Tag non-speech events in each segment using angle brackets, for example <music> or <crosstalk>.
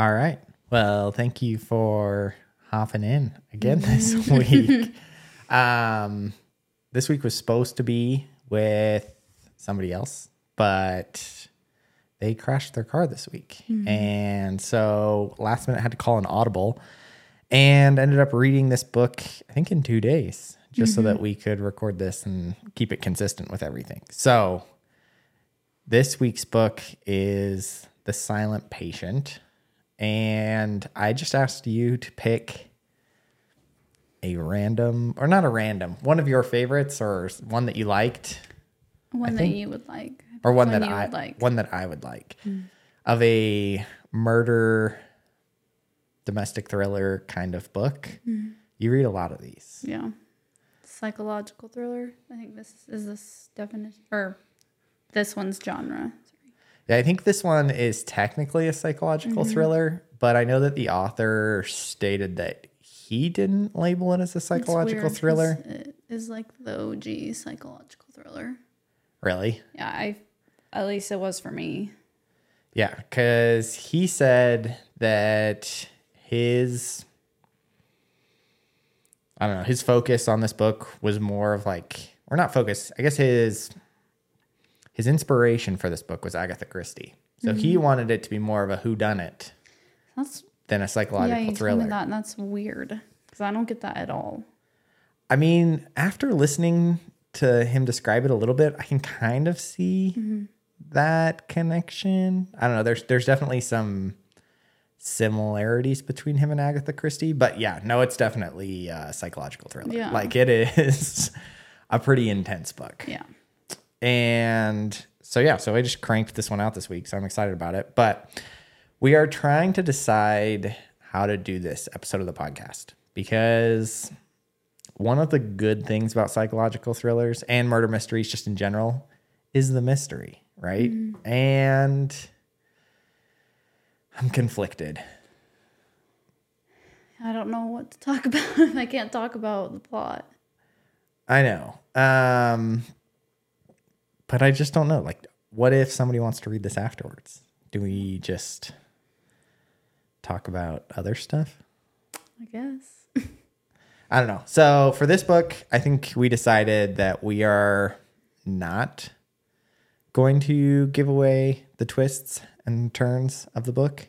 All right. Well, thank you for hopping in again <laughs> this week. Um, this week was supposed to be with somebody else, but they crashed their car this week. And so last minute I had to call an audible and ended up reading this book, I think in two days, just so that we could record this and keep it consistent with everything. So this week's book is The Silent Patient. And I just asked you to pick a random, or not a random, one of your favorites or one that you liked, One that think- you would like. or one, One that I like. one that I would like hmm. of a murder domestic thriller kind of book. Hmm. You read a lot of these. Yeah. Psychological thriller. I think this is this definition or this one's genre. Yeah, I think this one is technically a psychological Mm-hmm. thriller, but I know that the author stated that he didn't label it as a psychological weird thriller. It is like the OG psychological thriller. Really? Yeah, I at least it was for me. Yeah, because he said that his, I don't know, his focus on this book was more of like, or not focus, I guess his his inspiration for this book was Agatha Christie. So he Mm-hmm. wanted it to be more of a whodunit That's than a yeah, psychological told thriller. me that, and that's weird because I don't get that at all. I mean, after listening to him describe it a little bit, I can kind of see Mm-hmm. that connection. I don't know. There's there's definitely some similarities between him and Agatha Christie, but yeah, no, it's definitely a psychological thriller. Yeah. Like it is <laughs> a pretty intense book. Yeah. And so yeah, so I just cranked this one out this week, so I'm excited about it. But we are trying to decide how to do this episode of the podcast because one of the good things about psychological thrillers and murder mysteries just in general is the mystery, right? And I'm conflicted. I don't know what to talk <laughs> about I can't talk about the plot. I know. Um but I just don't know. Like what if somebody wants to read this afterwards? Do we just talk about other stuff? I guess. I don't know. So for this book, I think we decided that we are not going to give away the twists and turns of the book.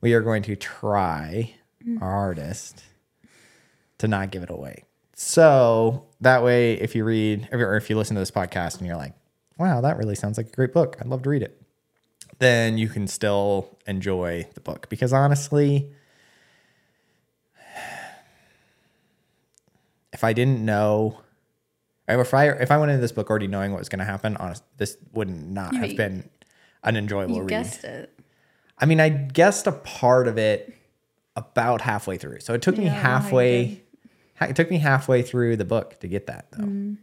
We are going to try mm. our hardest to not give it away. So that way, if you read or if you listen to this podcast and you're like, wow, that really sounds like a great book, I'd love to read it, then you can still enjoy the book. Because honestly, if I didn't know, if I if I went into this book already knowing what was going to happen, honest, this would not Yeah, have been an enjoyable You read. guessed it. I mean, I guessed a part of it about halfway through, so it took me Yeah, I know how you halfway. It took me halfway through the book to get that, though. Mm-hmm.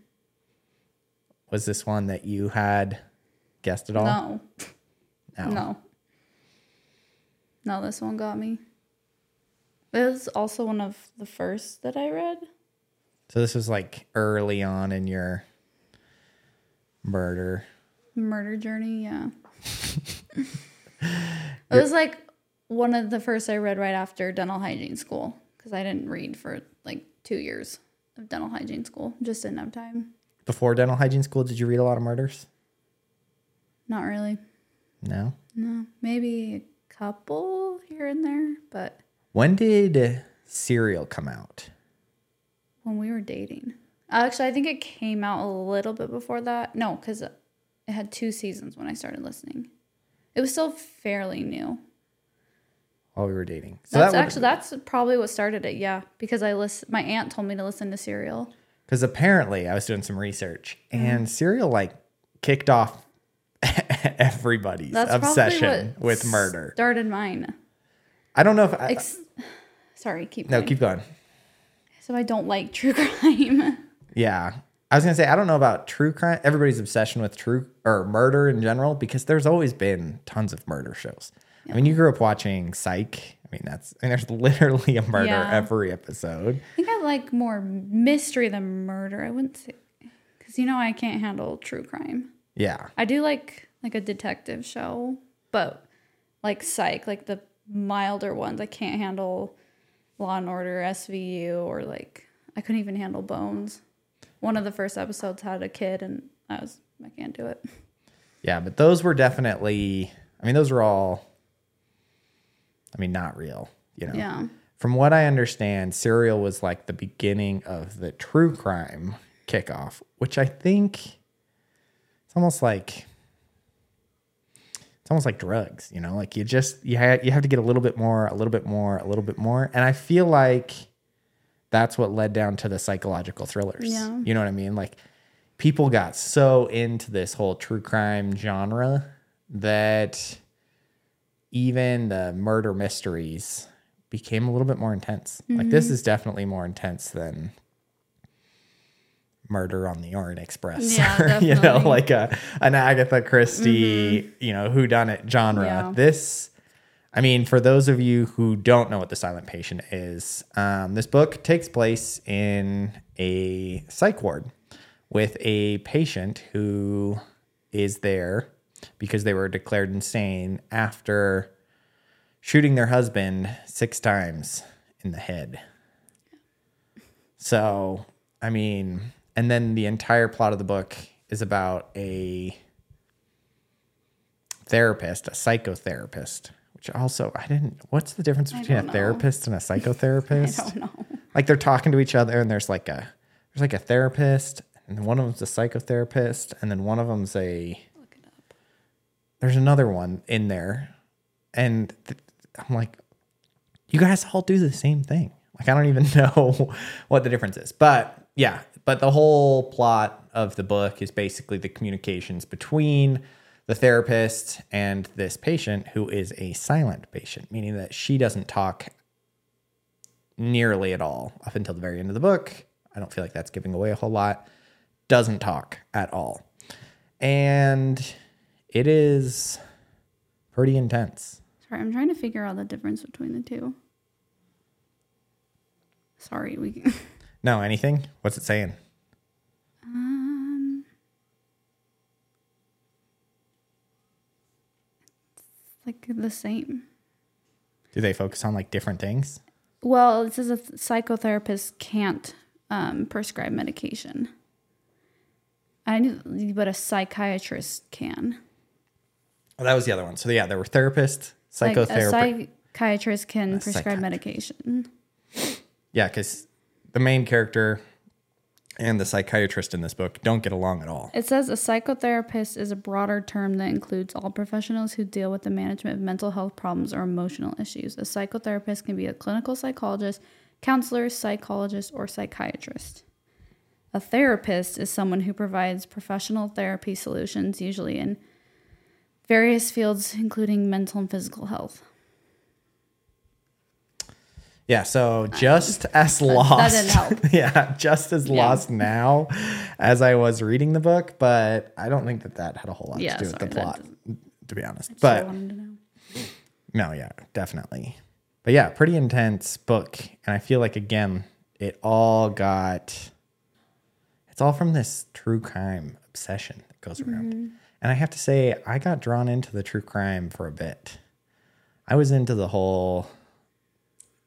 Was this one that you had guessed at all? No. No. No. No, this one got me. It was also one of the first that I read. So this was like early on in your murder. Murder Journey, yeah. <laughs> it was like one of the first I read right after dental hygiene school because I didn't read for like two years of dental hygiene school. Just didn't have time. Before dental hygiene school, did you read a lot of murders? Not really. No. No, maybe a couple here and there, but When did Serial come out? when we were dating. Actually, I think it came out a little bit before that. No, because it had two seasons when I started listening. It was still fairly new. While we were dating. So That's that actually that's probably what started it. Yeah, because I list My aunt told me to listen to Serial. Because apparently I was doing some research and mm. Serial like kicked off <laughs> everybody's That's obsession what with murder. Started mine. I don't know if I, Ex- Sorry, keep no, going. keep going. So I don't like true <laughs> crime. Yeah. I was gonna say I don't know about true crime. Everybody's obsession with true or murder in general because there's always been tons of murder shows. I mean, you grew up watching Psych. I mean, that's I mean, there's literally a murder Yeah. every episode. I think I like more mystery than murder. I wouldn't say because you know I can't handle true crime. Yeah, I do like like a detective show, but like Psych, like the milder ones. I can't handle Law and Order, SVU, or like I couldn't even handle Bones. One of the first episodes had a kid, and I was I can't do it. Yeah, but those were definitely. I mean, those were all. I mean, not real. You know. Yeah. From what I understand, Serial was like the beginning of the true crime kickoff, which I think it's almost like it's almost like drugs, you know, like you just you ha- you have to get a little bit more, a little bit more, a little bit more, and I feel like that's what led down to the psychological thrillers. Yeah. You know what I mean? Like people got so into this whole true crime genre that even the murder mysteries became a little bit more intense. Like this Mm-hmm. is definitely more intense than Murder on the Orient Express. Yeah, or, <laughs> you know, like a an Agatha Christie, you know, who done it genre. Yeah. This I mean, for those of you who don't know what the silent patient is, um, this book takes place in a psych ward with a patient who is there because they were declared insane after shooting their husband six times in the head. So, I mean, and then the entire plot of the book is about a therapist, a psychotherapist, which also I didn't. What's the difference between a know. therapist and a <laughs> psychotherapist? don't know. like they're talking to each other, and there's like a there's like a therapist, and one of them's a psychotherapist, and then one of them's a Look it up. There's another one in there, and th- I'm like, you guys all do the same thing. Like I don't even <laughs> know what the difference is, but yeah, but the whole plot of the book is basically the communications between the therapist and this patient who is a silent patient, meaning that she doesn't talk nearly at all up until the very end of the book. I don't feel like that's giving away a whole lot. Doesn't talk at all. And it is pretty intense. Sorry, I'm trying to figure out the difference between the two. Sorry, we. <laughs> No, anything? What's it saying? Um, it's like the same. Do they focus on like different things? Well, it says a psychotherapist can't um, prescribe medication. I knew, but a psychiatrist can. Oh, that was the other one. So yeah, there were therapists, Like a psychiatrist can prescribe psychiatrist. medication. yeah, because the main character and the psychiatrist in this book don't get along at all. It says a psychotherapist is a broader term that includes all professionals who deal with the management of mental health problems or emotional issues. A psychotherapist can be a clinical psychologist, counselor, psychologist, or psychiatrist. A therapist is someone who provides professional therapy solutions, usually in various fields, including mental and physical health. Yeah, so just as lost. didn't help. <laughs> yeah, just as Yeah. lost now as I was reading the book, but I don't think that that had a whole lot Yeah, to do with the plot, to be honest. But to know. No, yeah, definitely. But yeah, pretty intense book. And I feel like, again, it all got, it's all from this true crime obsession that goes around. Mm-hmm. And I have to say, I got drawn into the true crime for a bit. I was into the whole,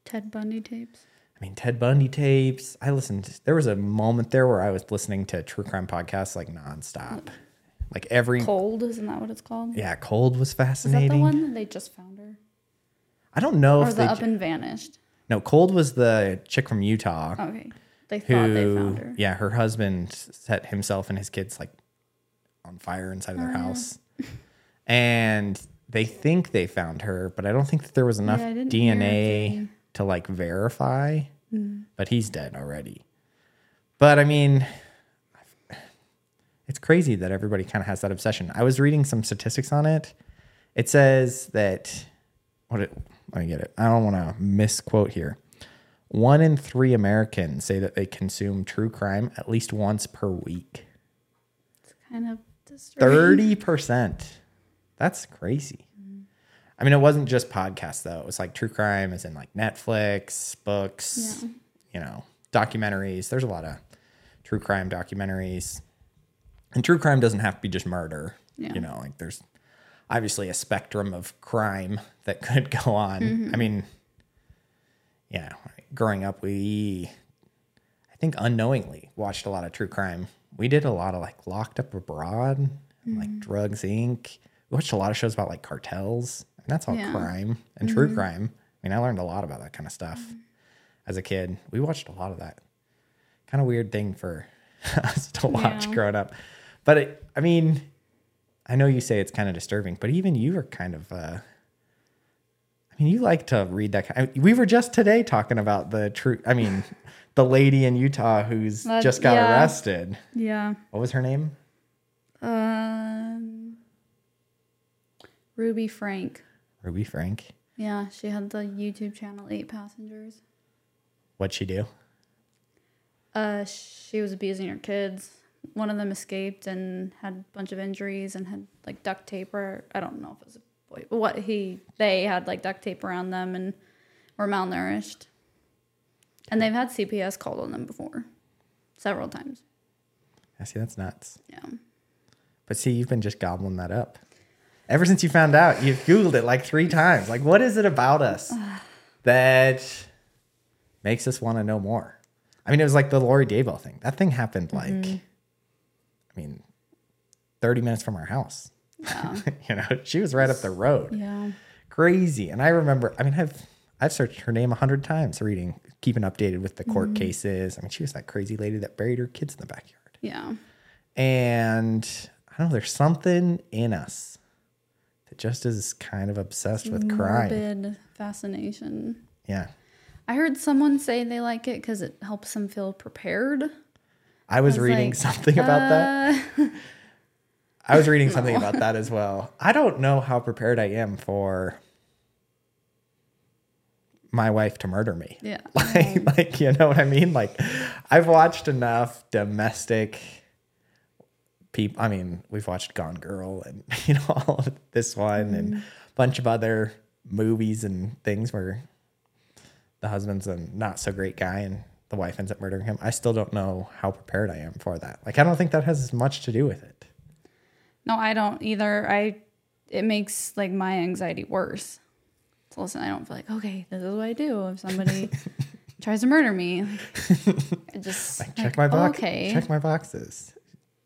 Ted Bundy tapes. I mean, Ted Bundy tapes. I listened, there was a moment there where I was listening to true crime podcasts like nonstop. Like every, Cold, isn't that what it's called? yeah, Cold was Is that the fascinating. one that they just found her? I don't know Or if the they, Up and Vanished? no, Cold was the chick from Utah. Okay. They thought they who found her. yeah her husband set himself and his kids like on fire inside of their Oh, house. And they think they found her but i don't think that there was enough I didn't hear dna Hmm. to like verify but he's dead already. But i mean it's crazy that everybody kind of has that obsession. I was reading some statistics on it. It says that what it let me get it. I don't want to misquote here. One in three Americans say that they consume true crime at least once per week. It's kind of. Thirty percent. That's crazy. I mean, it wasn't just podcasts though. It was like true crime, as in like Netflix, books, Yeah. you know, documentaries. There's a lot of true crime documentaries, and true crime doesn't have to be just murder. Yeah. You know, like there's obviously a spectrum of crime that could go on. Mm-hmm. I mean, yeah, growing up, we, I think unknowingly watched a lot of true crime. We did a lot of like Locked Up Abroad, and, like mm. Drugs Inc. We watched a lot of shows about like cartels, and that's all Yeah. crime and true mm-hmm. crime. I mean, I learned a lot about that kind of stuff mm. as a kid. We watched a lot of that. Kind of weird thing for <laughs> us to watch Yeah. growing up. But it, I mean, I know you say it's kind of disturbing, but even you are kind of. Uh, I mean, you like to read that. Kind of, we were just today talking about the true. I mean, the lady in Utah who's just got yeah. arrested. Yeah. What was her name? Um, Ruby Frank. Ruby Frank. Yeah, she had the YouTube channel Eight Passengers. What'd she do? Uh, she was abusing her kids. One of them escaped and had a bunch of injuries and had like duct tape or I don't know if it was a boy, but what he they had like duct tape around them and were malnourished. And they've had CPS called on them before, several times. I see. That's nuts. Yeah. But see, you've been just gobbling that up. Ever since you found out, you've Googled it like three times. Like, what is it about us <sighs> that makes us want to know more? I mean, it was like the Lori Daybell thing. That thing happened like, mm-hmm. I mean, 30 minutes from our house. Yeah. <laughs> you know, she was right up the road. yeah. Crazy. And I remember, I mean, I've I've searched her name a hundred times reading, keeping updated with the court cases. I mean, she was that crazy lady that buried her kids in the backyard. Yeah. And I don't know, there's something in us that just is kind of obsessed with crime. Morbid fascination. Yeah. I heard someone say they like it because it helps them feel prepared. I was I was reading like, something about that. Uh, I was reading something <laughs> about that as well. I don't know how prepared I am for my wife to murder me. yeah. <laughs> Like, like you know what I mean? Like I've watched enough domestic people. I mean, we've watched Gone Girl and <laughs> you know all of this one and a bunch of other movies and things where the husband's a not so great guy and the wife ends up murdering him. I still don't know how prepared I am for that. Like I don't think that has as much to do with it. No, I don't either. I it makes like my anxiety worse. So listen, I don't feel like okay, this is what I do if somebody <laughs> tries to murder me. Like, I just Like, check like, my box. Okay, Check my boxes.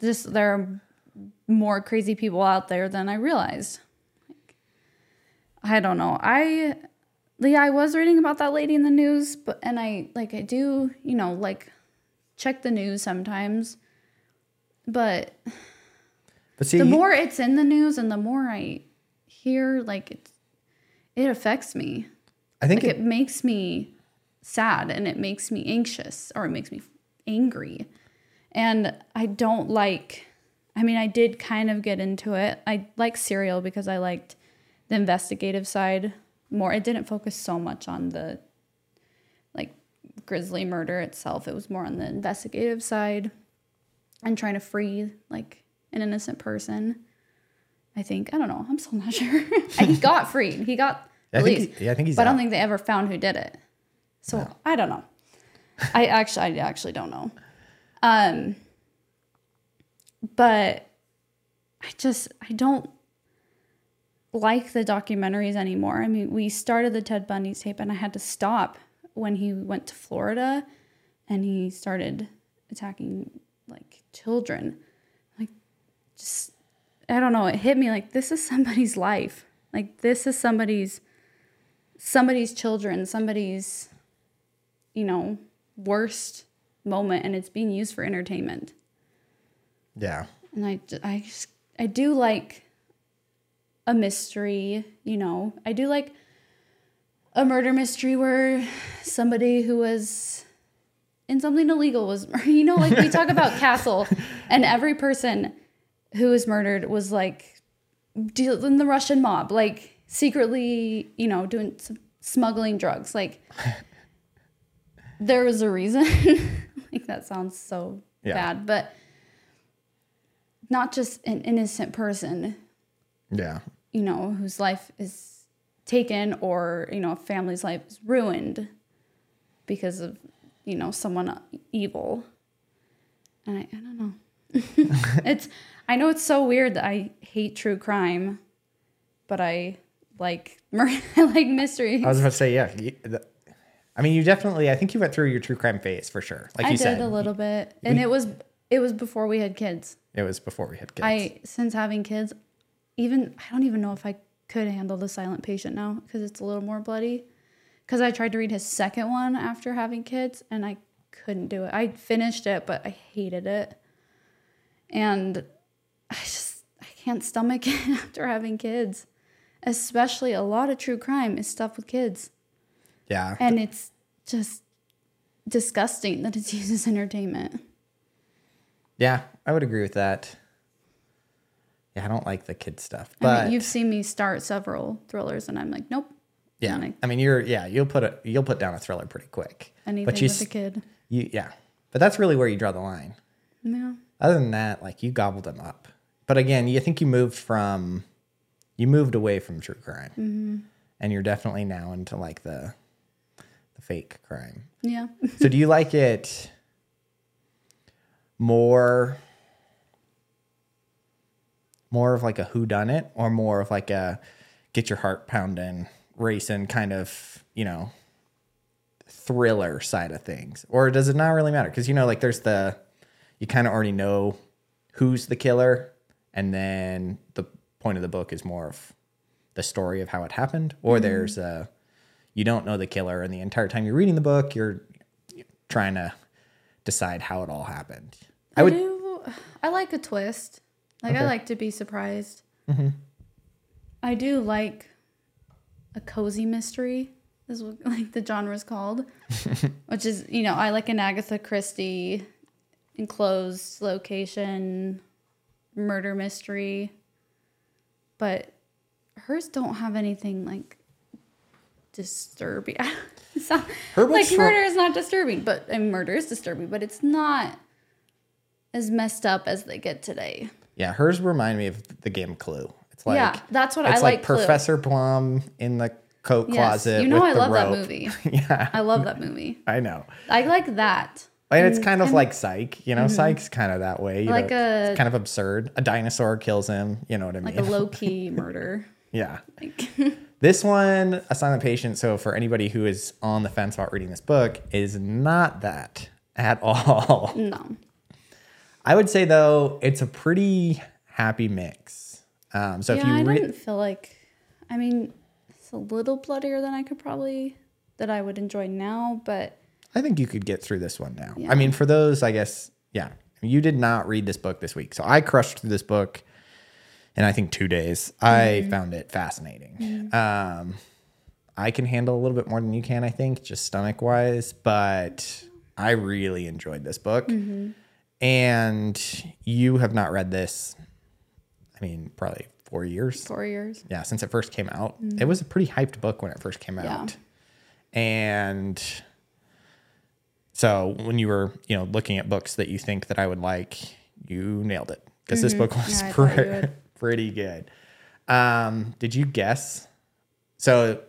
just there are more crazy people out there than I realized. Like, I don't know. I yeah, I was reading about that lady in the news, but and I like I do, you know, like check the news sometimes. But But see, the more it's in the news and the more I hear like it it affects me. I think Like it, it makes me sad and it makes me anxious or it makes me angry. And I don't like I mean I did kind of get into it. I like serial because I liked the investigative side more. It didn't focus so much on the like grisly murder itself. It was more on the investigative side and trying to free like an innocent person. I think I don't know. I'm still not <laughs> sure. he got freed. He got I think released. he- yeah, I think he's But I don't think they ever found who did it. So I don't know. I actually, I actually don't know. Um, but I just, I don't like the documentaries anymore. I mean, we started the Ted Bundy tape, and I had to stop when he went to Florida, and he started attacking like children. Like, just, I don't know. It hit me like this is somebody's life. Like this is somebody's somebody's children, somebody's, you know, worst moment, and it's being used for entertainment. yeah. And I, I, just, I do like a mystery, you know. I do like a murder mystery where somebody who was in something illegal was, <laughs> you know, like we talk about <laughs> Castle, and every person who was murdered was like in the Russian mob, like secretly, you know, doing some smuggling drugs. Like <laughs> there was a reason. <laughs> like that sounds so Yeah. bad, but not just an innocent person, Yeah. you know, whose life is taken or, you know, a family's life is ruined because of, you know, someone evil. And I, I don't know. <laughs> it's I know it's so weird that I hate true crime but I like <laughs> I like mysteries. I was about to say, yeah. you- the- I mean, you definitely. I think you went through your true crime phase for sure. Like I you did said, a little bit, and it was it was before we had kids. it was before we had kids. I since having kids, even I don't even know if I could handle the silent patient now because it's a little more bloody. Because I tried to read his second one after having kids, and I couldn't do it. I finished it, but I hated it, and I just I can't stomach <laughs> it after having kids. Especially a lot of true crime is stuff with kids, yeah. and it's just disgusting that it's <laughs> used as entertainment. Yeah, I would agree with that. Yeah, I don't like the kid stuff, I but mean, you've seen me start several thrillers, and I'm like, nope. yeah, I- I mean, you're yeah, you'll put a you'll put down a thriller pretty quick. Anything but you with a kid. you yeah, but that's really where you draw the line. Yeah. Other than that, like you gobbled them up. But again, you think you moved from you moved away from true crime, Mm-hmm. and you're definitely now into like the the fake crime. Yeah. so do you like it more more of like a who done it or more of like a get your heart pounding racing kind of you know thriller side of things or does it not really matter because you know like there's the you kind of already know who's the killer and then the point of the book is more of the story of how it happened or there's a you don't know the killer and the entire time you're reading the book you're trying to decide how it all happened I, i would do. I like a twist. Like I like to be surprised. Mm-hmm. I do like a cozy mystery. Is what <laughs> like the genre is called, <laughs> which is you know I like an Agatha Christie enclosed location murder mystery, but hers don't have anything like disturbing. <laughs> Not- like murder is not disturbing, but mean, murder is disturbing, but it's not as messed up as they get today. yeah hers remind me of the game clue it's like yeah, that's what I it's like. like Clue. professor plum in the coat Yes. closet You know I love that movie. <laughs> yeah I love that movie. i know I like that. And it's kind of like psych you know psych's kind of that way you Mm-hmm. Like know, a- it's kind of absurd a dinosaur kills him you know what i mean Like a low <laughs> key murder. yeah Like <laughs> This one, A Silent Patient, so for anybody who is on the fence about reading this book, is not that at <laughs> all. no. I would say, though, it's a pretty happy mix. Um, so yeah, if you I read, didn't feel like. I mean, it's a little bloodier than I could probably that I would enjoy now, but I think you could get through this one now. Yeah. I mean, for those, I guess, yeah, you did not read this book this week. So I crushed through this book in, I think, two days. I Mm-hmm. found it fascinating. Um, I can handle a little bit more than you can, I think, just stomach wise, but I really enjoyed this book. Mm-hmm. And you have not read this, I mean, probably four years. four years. Yeah, since it first came out. It was a pretty hyped book when it first came Mm-hmm. Yeah. out. And so when you were, you know, looking at books that you think that I would like, you nailed it. Because this book was Mm-hmm. Yeah, I pre- <laughs> pretty good. Um, did you guess? So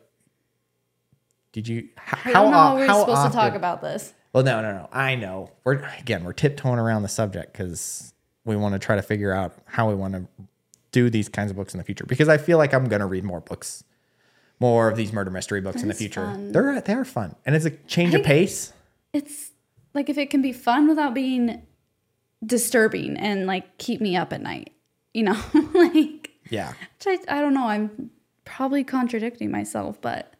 did you h- I don't know how we're supposed often- to talk about this. well, no, no, no. I know. We're again, we're tiptoeing around the subject because we want to try to figure out how we want to do these kinds of books in the future. Because I feel like I'm going to read more books, more of these murder mystery books in the future. fun. They're they're fun, and it's a change of think- pace. It's like if it can be fun without being disturbing and like keep me up at night, you know, <laughs> like Yeah. which I, I don't know. I'm probably contradicting myself, but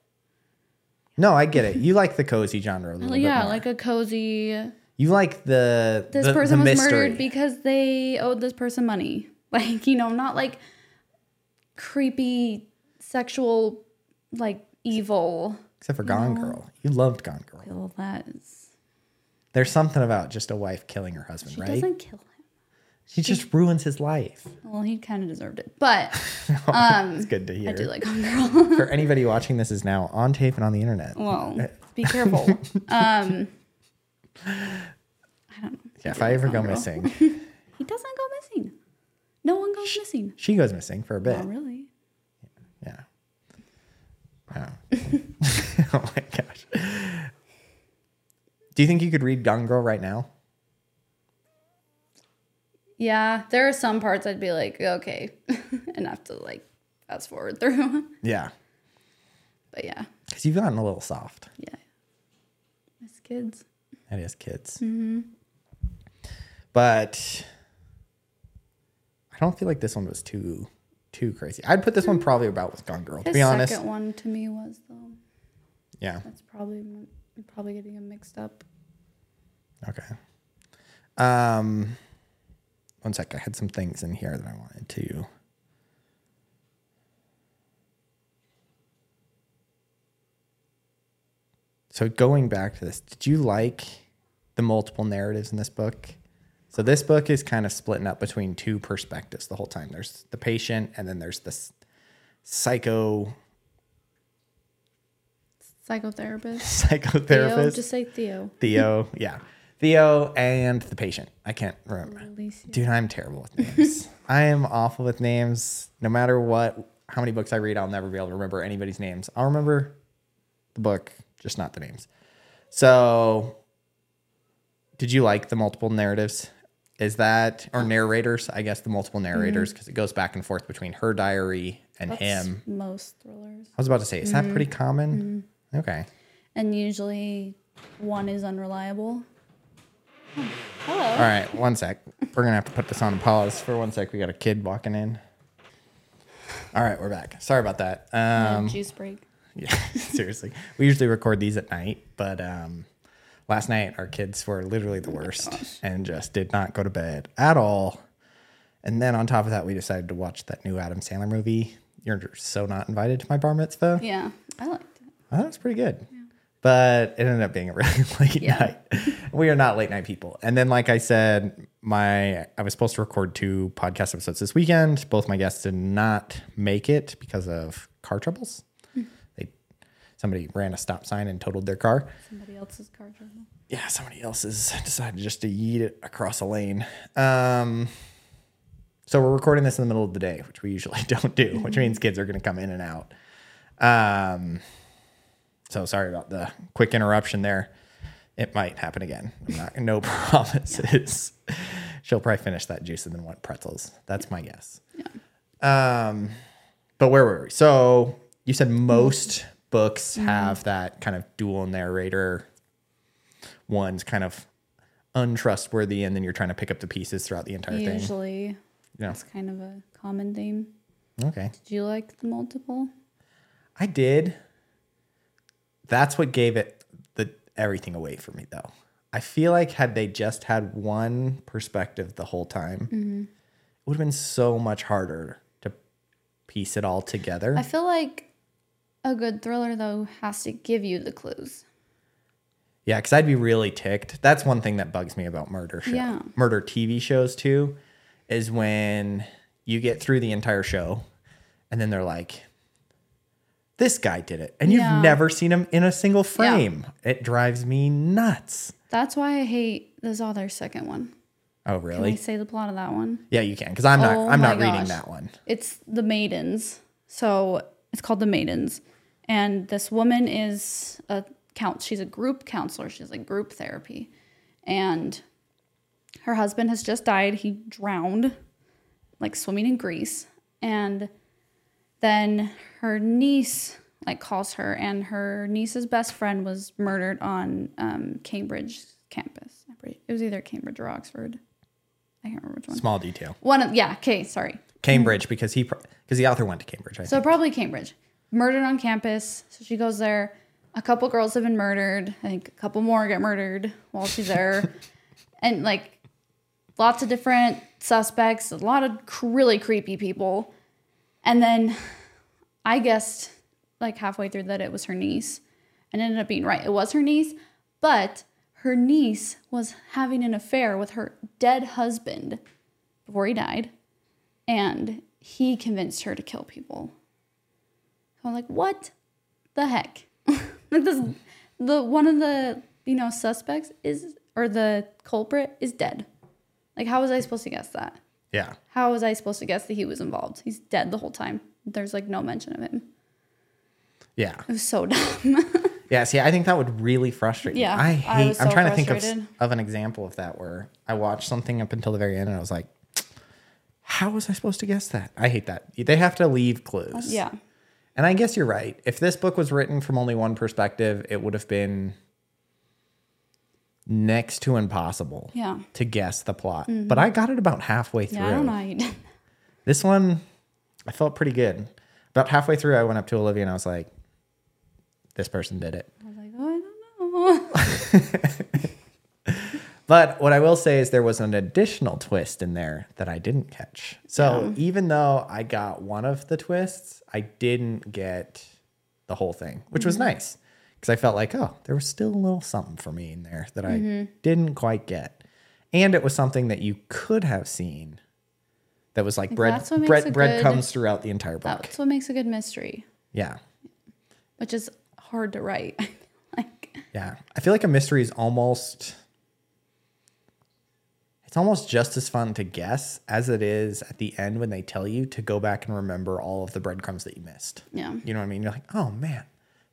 No, I get it. You like the cozy genre a little bit yeah, like a cozy. you like the This the, person the was mystery. murdered because they owed this person money. <laughs> Like you know, not like creepy sexual, like evil. Except for Gone Girl, you loved Gone Girl. That. There's something about just a wife killing her husband, She right? doesn't kill him. She just ruins his life. Well, he kind of deserved it, but <laughs> um, It's good to hear. I do like Gone Girl. For anybody watching this is now on tape and on the internet. well, be careful. <laughs> Um, I don't know. Yeah, if I ever go Girl. missing, <laughs> He doesn't go missing. No one goes missing. she goes missing for a bit. Not really. Yeah. Oh. oh my gosh. Do you think you could read Gone Girl right now? Yeah, there are some parts I'd be like, okay, <laughs> enough to like fast forward through. <laughs> Yeah. but yeah, Because you've gotten a little soft. yeah. Miss kids. That is kids. Mm-hmm. But I don't feel like this one was too too crazy. I'd put this one probably about with Gone Girl, to His be honest. second one to me was though. Yeah. That's probably probably getting them mixed up. Okay. Um one sec, I had some things in here that I wanted to So going back to this, did you like the multiple narratives in this book? So this book is kind of splitting up between two perspectives the whole time. There's the patient and then there's this psycho Psychotherapist. <laughs> psychotherapist. Theo, just say Theo. Theo, yeah. Theo and the patient. I can't remember. Alicia. Dude, I'm terrible with <laughs> names. I am awful with names. No matter what, how many books I read, I'll never be able to remember anybody's names. I'll remember the book, just not the names. So, did you like the multiple narratives? Is that, or narrators? I guess the multiple mm-hmm. narrators, because it goes back and forth between her diary and That's him. Most thrillers. I was about to say, is that pretty mm-hmm. common? Mm-hmm. Okay. And usually one is unreliable. Oh, hello. All right, one sec. We're gonna have to put this on pause for one sec. We got a kid walking in. All right, we're back. Sorry about that. Um, juice break. <laughs> yeah, seriously. We usually record these at night, but um, last night our kids were literally the worst and just did not go to bed at all. And then on top of that, we decided to watch that new Adam Sandler movie. You're so not invited to my bar mitzvah. Yeah, I liked it. I thought it was pretty good. But it ended up being a <laughs> really late Yeah. night. We are not late night people. And then, like I said, my I was supposed to record two podcast episodes this weekend. Both my guests did not make it because of car troubles. They somebody ran a stop sign and totaled their car. Somebody else's car trouble. Yeah, somebody else has decided just to yeet it across a lane. Um, so we're recording this in the middle of the day, which we usually <laughs> don't do, which means kids are going to come in and out. Um, so sorry about the quick interruption there. It might happen again. I'm not no <laughs> promises. She'll probably finish that juice and then want pretzels. That's my guess. Yeah. Um, but where were we? So you said most books have that kind of dual narrator. One's kind of untrustworthy, and then you're trying to pick up the pieces throughout the entire thing. Usually, Yeah. it's kind of a common theme. Okay. Did you like the multiple? I did. That's what gave it the everything away for me though. I feel like had they just had one perspective the whole time, it would have been so much harder to piece it all together. I feel like a good thriller though has to give you the clues. yeah, because I'd be really ticked. That's one thing that bugs me about murder show, Yeah. murder TV shows too, is when you get through the entire show, and then they're like, "This guy did it," and you've Yeah. never seen him in a single frame. It drives me nuts. That's why I hate this other second one. Oh, really? Can we say the plot of that one? Yeah, you can because I'm not. Oh I'm not reading gosh. that one. It's The Maidens. So it's called The Maidens. And this woman is a count. She's a group counselor. She's like group therapy. And her husband has just died. He drowned, like swimming in Greece. And then her niece like calls her, and her niece's best friend was murdered on um, Cambridge campus. It was either Cambridge or Oxford. I can't remember which one. Small detail. One of yeah. Okay, sorry. Cambridge because he because the author went to Cambridge. I So think. probably Cambridge. Murdered on campus. So she goes there. A couple girls have been murdered. I think a couple more get murdered while she's there. <laughs> and like lots of different suspects, a lot of cr- really creepy people. And then I guessed like halfway through that it was her niece and ended up being right. It was her niece, but her niece was having an affair with her dead husband before he died and he convinced her to kill people. I'm like, what the heck? <laughs> like this, the one of the you know suspects is or the culprit is dead. Like, how was I supposed to guess that? Yeah. How was I supposed to guess that he was involved? He's dead the whole time. There's like no mention of him. Yeah. It was so <laughs> dumb. Yeah, see, I think that would really frustrate me. Yeah, I I hate. was I'm so trying to think of, of an example of that where I watched something up until the very end and I was like, How was I supposed to guess that? I hate that. They have to leave clues. Yeah. And I guess you're right. If this book was written from only one perspective, it would have been next to impossible Yeah. to guess the plot. Mm-hmm. But I got it about halfway through. Yeah, I don't know you did. This one, I felt pretty good. About halfway through, I went up to Olivia and I was like, this person did it. I was like, oh, I don't know. <laughs> But what I will say is there was an additional twist in there that I didn't catch. So even though I got one of the twists, I didn't get the whole thing, which was mm-hmm. nice because I felt like, oh, there was still a little something for me in there that I mm-hmm. didn't quite get. And it was something that you could have seen that was like bread, that's what makes bread, bread good- comes throughout the entire book. That's what makes a good mystery, Yeah. which is hard to write. <laughs> like, Yeah. I feel like a mystery is almost it's almost just as fun to guess as it is at the end when they tell you to go back and remember all of the breadcrumbs that you missed. yeah. You know what I mean? You're like, "Oh man,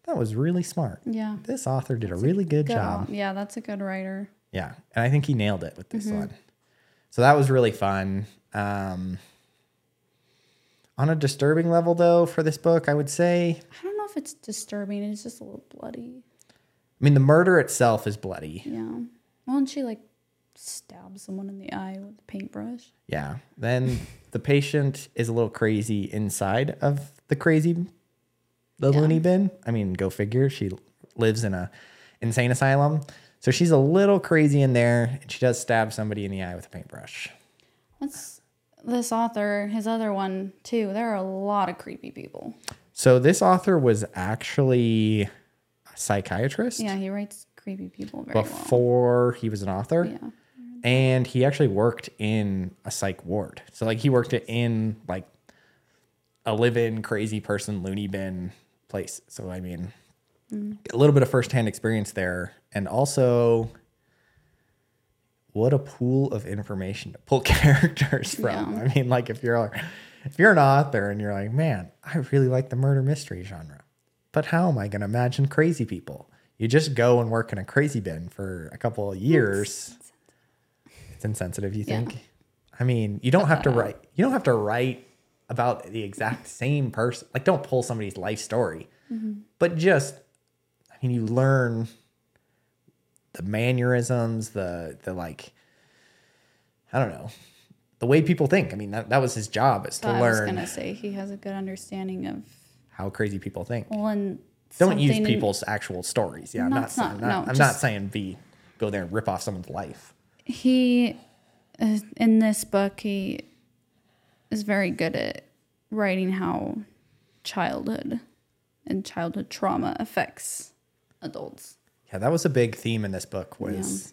that was really smart. Yeah. This author did a really good Good job." Yeah, that's a good writer. Yeah. And I think he nailed it with this Mm-hmm. one. So that was really fun. Um on a disturbing level though for this book, I would say I don't know if it's disturbing. It's just a little bloody. I mean the murder itself is bloody. Yeah. Well, and she like stabs someone in the eye with a paintbrush. Yeah. Then the patient is a little crazy inside of the crazy the Yeah. loony bin. I mean, go figure. She lives in a insane asylum. So she's a little crazy in there and she does stab somebody in the eye with a paintbrush. That's this author, his other one too. There are a lot of creepy people. So this author was actually a psychiatrist Yeah, he writes creepy people very well. before he was an author. Yeah. And he actually worked in a psych ward. So like he worked in like a live-in crazy person loony bin place. So I mean, mm. a little bit of firsthand experience there, and also what a pool of information to pull <laughs> characters from. Yeah. I mean, like if you're if you're an author and you're like, man, I really like the murder mystery genre, but how am I going to imagine crazy people? You just go and work in a crazy bin for a couple of years. It's insensitive, you Yeah. think? I mean, you don't have to uh-huh. write. You don't have to write about the exact same person. Like, don't pull somebody's life story, but just, I mean, you learn the mannerisms, the the like, I don't know, the way people think. I mean, that, that was his job is to But I was learn gonna say he has a good understanding of how crazy people think. well and Don't use something in- people's actual stories. Yeah, I'm not, saying, not. I'm not, No, I'm not saying be go there and rip off someone's life. he uh, in this book he is very good at writing how childhood and childhood trauma affects adults Yeah, that was a big theme in this book was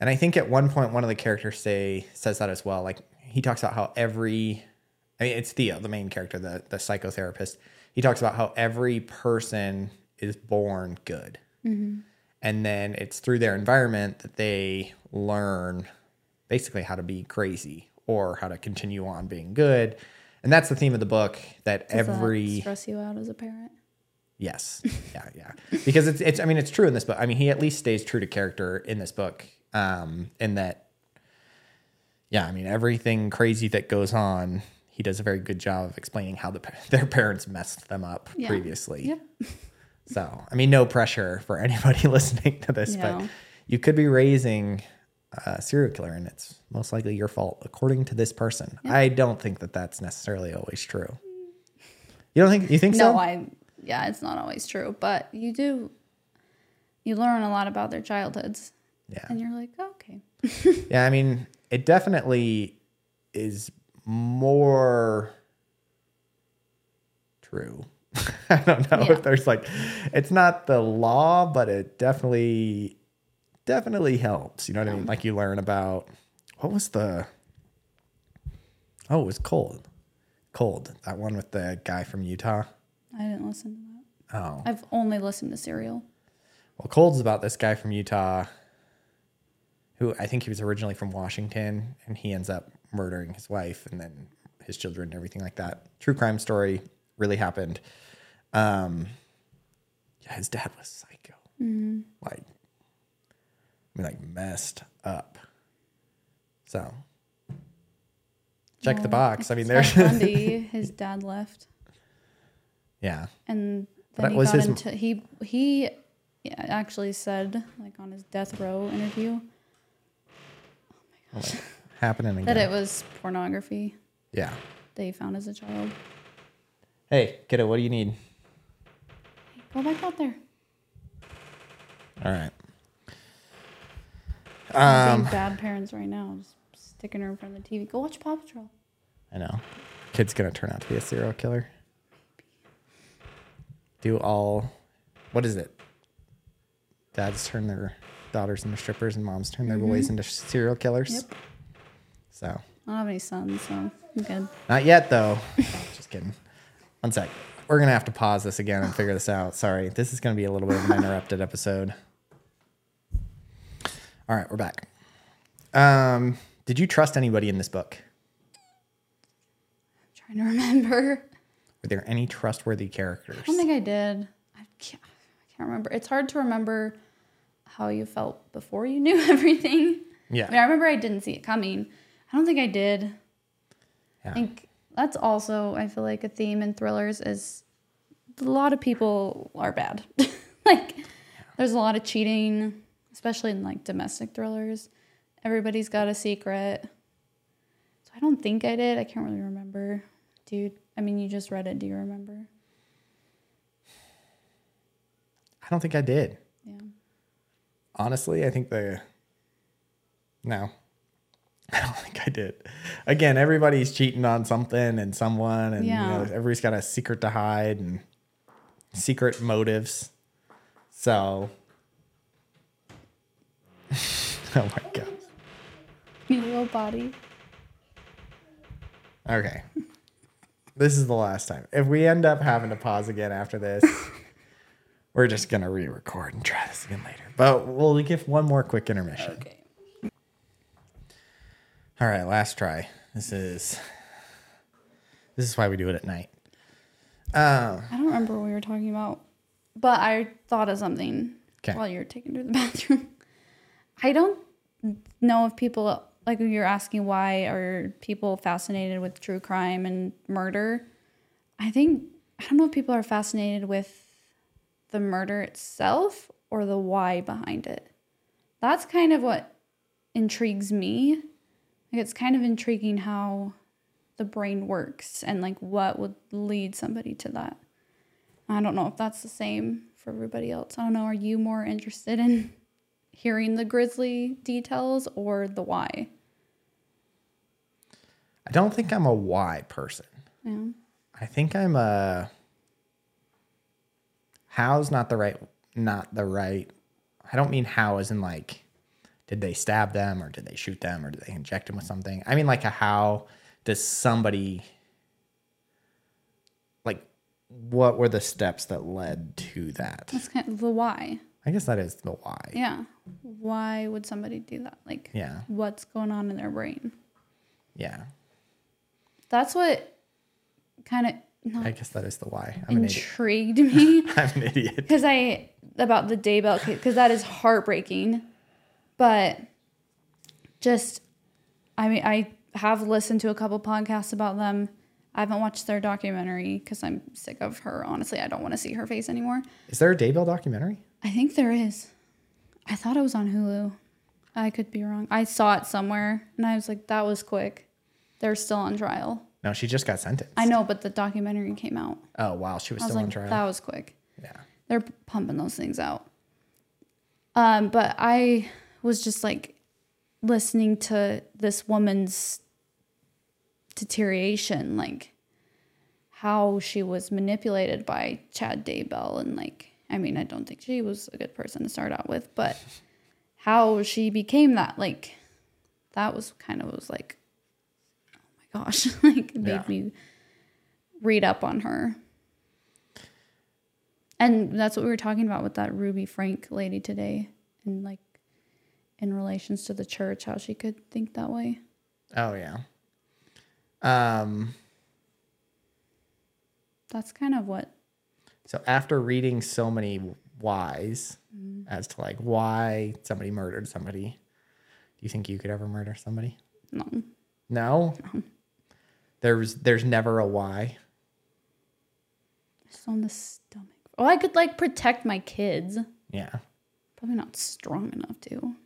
and I think at one point one of the characters say says that as well. Like he talks about how every I mean it's Theo, the main character, the the psychotherapist. He talks about how every person is born good. Mm-hmm. And then it's through their environment that they learn basically how to be crazy or how to continue on being good. And that's the theme of the book that Does that every stress you out as a parent Yes. Yeah, yeah. Because it's it's I mean it's true in this book. I mean he at least stays true to character in this book. Um in that yeah, I mean everything crazy that goes on, he does a very good job of explaining how the <laughs> their parents messed them up Yeah. previously. So, I mean no pressure for <laughs> anybody <laughs> listening to this, Yeah. but you could be raising a serial killer and it's most likely your fault according to this person. I don't think that that's necessarily always true. You don't think you think so? no i yeah it's not always true but you do you learn a lot about their childhoods yeah. and you're like oh, okay <laughs> Yeah, I mean, it definitely is more true. <laughs> I don't know Yeah. if there's like it's not the law, but it definitely definitely helps. You know what I mean? Like you learn about what was the Oh, it was cold. Cold. That one with the guy from Utah. i didn't listen to that Oh. i've only listened to serial Well, Cold's about this guy from Utah who I think he was originally from Washington and he ends up murdering his wife and then his children and everything like that. True crime story really happened. Um, yeah, his dad was psycho. Like, I mean, like messed up. So, check the box. I mean, there's Bundy, <laughs> his dad left, yeah. and then he was got his- into he he actually said like on his death row interview Like, happening again. that it was pornography yeah. that he found as a child. Hey, kiddo, what do you need? Go back out there. All right. I'm Um, being bad parents right now, just sticking her in front of the TV. Go watch Paw Patrol. I know. Kid's gonna turn out to be a serial killer. Do all, what is it? Dads turn their daughters into strippers, and moms turn their boys into serial killers. Yep. So, I don't have any sons, so I'm good. not yet though. <laughs> Just kidding. One sec. We're gonna have to pause this again and figure this out. Sorry, this is gonna be a little bit of an interrupted episode. All right, we're back. Um, did you trust anybody in this book? I'm trying to remember. Were there any trustworthy characters? I don't think I did. I can't, I can't remember. It's hard to remember how you felt before you knew <laughs> everything. yeah. I mean, I remember I didn't see it coming. I don't think I did. Yeah. I think that's also I feel like a theme in thrillers is a lot of people are bad. <laughs> like there's a lot of cheating, especially in like domestic thrillers. Everybody's got a secret. So I don't think I did. I can't really remember. Dude, I mean you just read it. Do you remember? I don't think I did. Yeah. Honestly, I think the no. <laughs> I don't think I did. Again, everybody's cheating on something and someone, and Yeah. you know, everybody's got a secret to hide and secret motives. So, <laughs> oh my god. Your little body. Okay. This is the last time. If we end up having to pause again after this, <laughs> we're just gonna re-record and try this again later. But we'll give one more quick intermission. Okay. All right, last try. This is this is why we do it at night. Um, I don't remember what we were talking about, but I thought of something 'Kay. while you were taking to the <laughs> bathroom. I don't know if people like you're asking why are people fascinated with true crime and murder. I think I don't know if people are fascinated with the murder itself or the why behind it. That's kind of what intrigues me. Like it's kind of intriguing how the brain works and like what would lead somebody to that. I don't know if that's the same for everybody else. I don't know. Are you more interested in hearing the grisly details or the why? I don't think I'm a why person. Yeah. I think I'm a how's not the right not the right I don't mean how as in like did they stab them or did they shoot them or did they inject them with something? I mean like a how does somebody like what were the steps that led to that? That's kind of the why. I guess that is the why. Yeah. Why would somebody do that? Like, Yeah. what's going on in their brain? Yeah. That's what kind of I guess that is the why. I'm intrigued me. <laughs> I'm an idiot. <laughs> because I about the Daybell case because that is heartbreaking, but just I mean I have listened to a couple podcasts about them. I haven't watched their documentary because I'm sick of her. Honestly, I don't want to see her face anymore. Is there a Daybell documentary? I think there is. I thought it was on Hulu. I could be wrong. I saw it somewhere and I was like, that was quick. They're still on trial. No, she just got sentenced. I know, but the documentary came out. Oh wow, she was I was still on like, trial. that was quick. yeah. they're pumping those things out. Um, but I was just like listening to this woman's deterioration, like how she was manipulated by Chad Daybell, and like, I mean, I don't think she was a good person to start out with, but how she became that, like, that was kind of was like, oh my gosh, <laughs> like, made Yeah. me read up on her. And that's what we were talking about with that Ruby Frank lady today, and like in relations to the church, how she could think that way. Oh yeah. Um. That's kind of what. So after reading so many whys Mm-hmm. as to like why somebody murdered somebody, do you think you could ever murder somebody? No, No. There's there's never a why. Just on the stomach. Oh, I could like protect my kids. Yeah. Probably not strong enough to.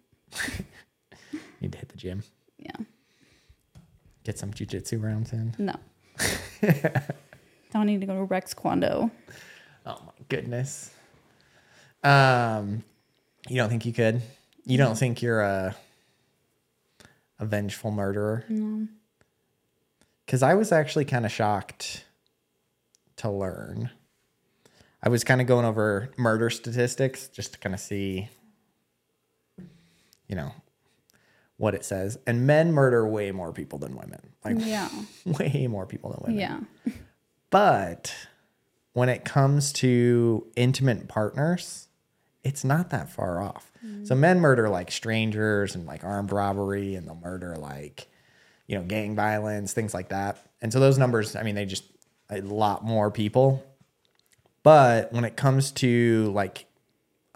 <laughs> Need to hit the gym. Yeah. Get some jujitsu rounds in. No. <laughs> Don't need to go to Rex Kwon Do. Goodness. Um, you don't think you could? You don't think you're a a vengeful murderer? No. Because I was actually kind of shocked to learn. I was kind of going over murder statistics just to kind of see, you know, what it says. And men murder way more people than women. Like Yeah. <laughs> way more people than women. Yeah. <laughs> But when it comes to intimate partners, it's not that far off. So mm. men murder like strangers and like armed robbery, and they'll murder like, you know, gang violence, things like that. And so those numbers, I mean, they just a lot more people. But when it comes to like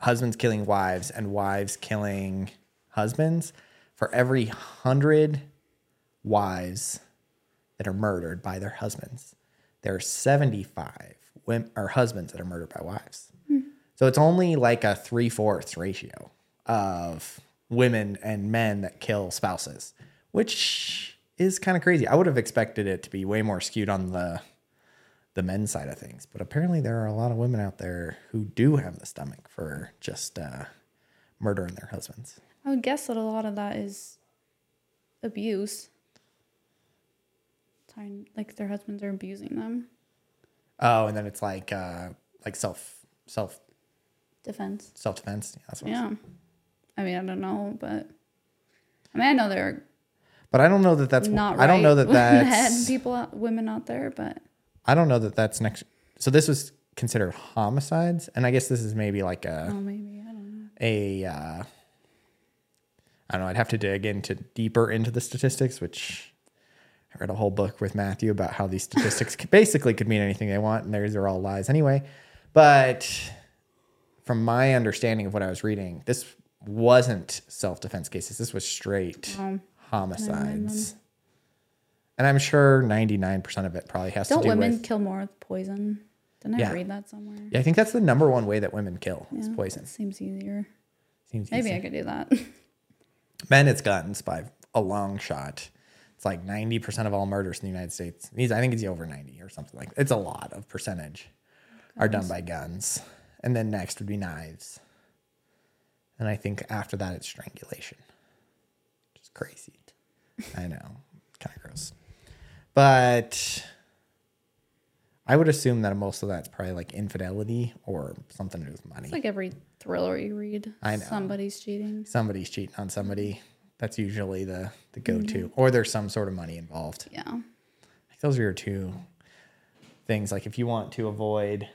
husbands killing wives and wives killing husbands, for every hundred wives that are murdered by their husbands, there are 75 women or husbands that are murdered by wives. So it's only like a three fourths ratio of women and men that kill spouses, which is kind of crazy. I would have expected it to be way more skewed on the the men's side of things, but apparently there are a lot of women out there who do have the stomach for just uh, murdering their husbands. I would guess that a lot of that is abuse. Like their husbands are abusing them. Oh, and then it's like uh, like self self Defense. self defense. Yeah, that's what Yeah. I mean, I don't know, but I mean, I know there are. But I don't know that that's. not. I don't know right that <laughs> that's. people, women out there, but I don't know that that's next. So this was considered homicides, and I guess this is maybe like a oh, maybe I don't know. a. Uh, I don't know. I'd have to dig into deeper into the statistics, which I read a whole book with Matthew about how these statistics basically could mean anything they want, and these are all lies anyway. But from my understanding of what I was reading, this wasn't self defense cases. This was straight Um, homicides. And I'm sure 99% of it probably has to don't to do women with. kill more with poison? Didn't Yeah. I read that somewhere? Yeah, I think that's the number one way that women kill is poison. Seems easier. Seems Maybe easy. I could do that. <laughs> Men, it's guns by a long shot. It's like 90% of all murders in the United States. I think it's over 90 or something like It's a lot of percentage are done by guns. And then next would be knives. And I think after that, it's strangulation. Just crazy. I know. Kind of gross. But I would assume that most of that's probably like infidelity or something to do with money. It's like every thriller you read. I know. Somebody's cheating. somebody's cheating on somebody. That's usually the the go to, Mm-hmm. or there's some sort of money involved. Yeah. Like those are your two things. Like if you want to avoid,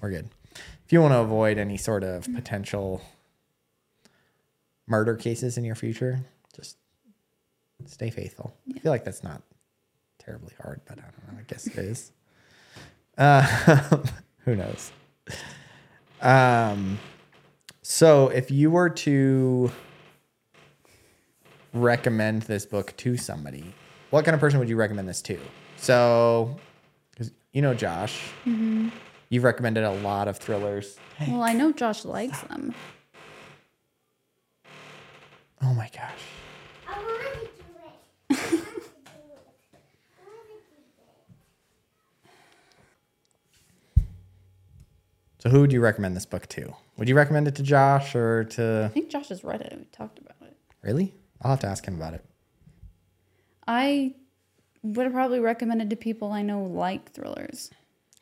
we're good. If you want to avoid any sort of potential murder cases in your future, just stay faithful. I feel like that's not terribly hard, but I don't know. I guess it is. Uh, <laughs> who knows? Um, so if you were to recommend this book to somebody, what kind of person would you recommend this to? So, 'cause you know Josh, mm-hmm. you've recommended a lot of thrillers. Well, I know Josh likes them. Oh my gosh. I want to do it. So who would you recommend this book to? Would you recommend it to Josh or to? I think Josh has read it. We talked about it. really? I'll have to ask him about it. I would have probably recommended to people I know like thrillers.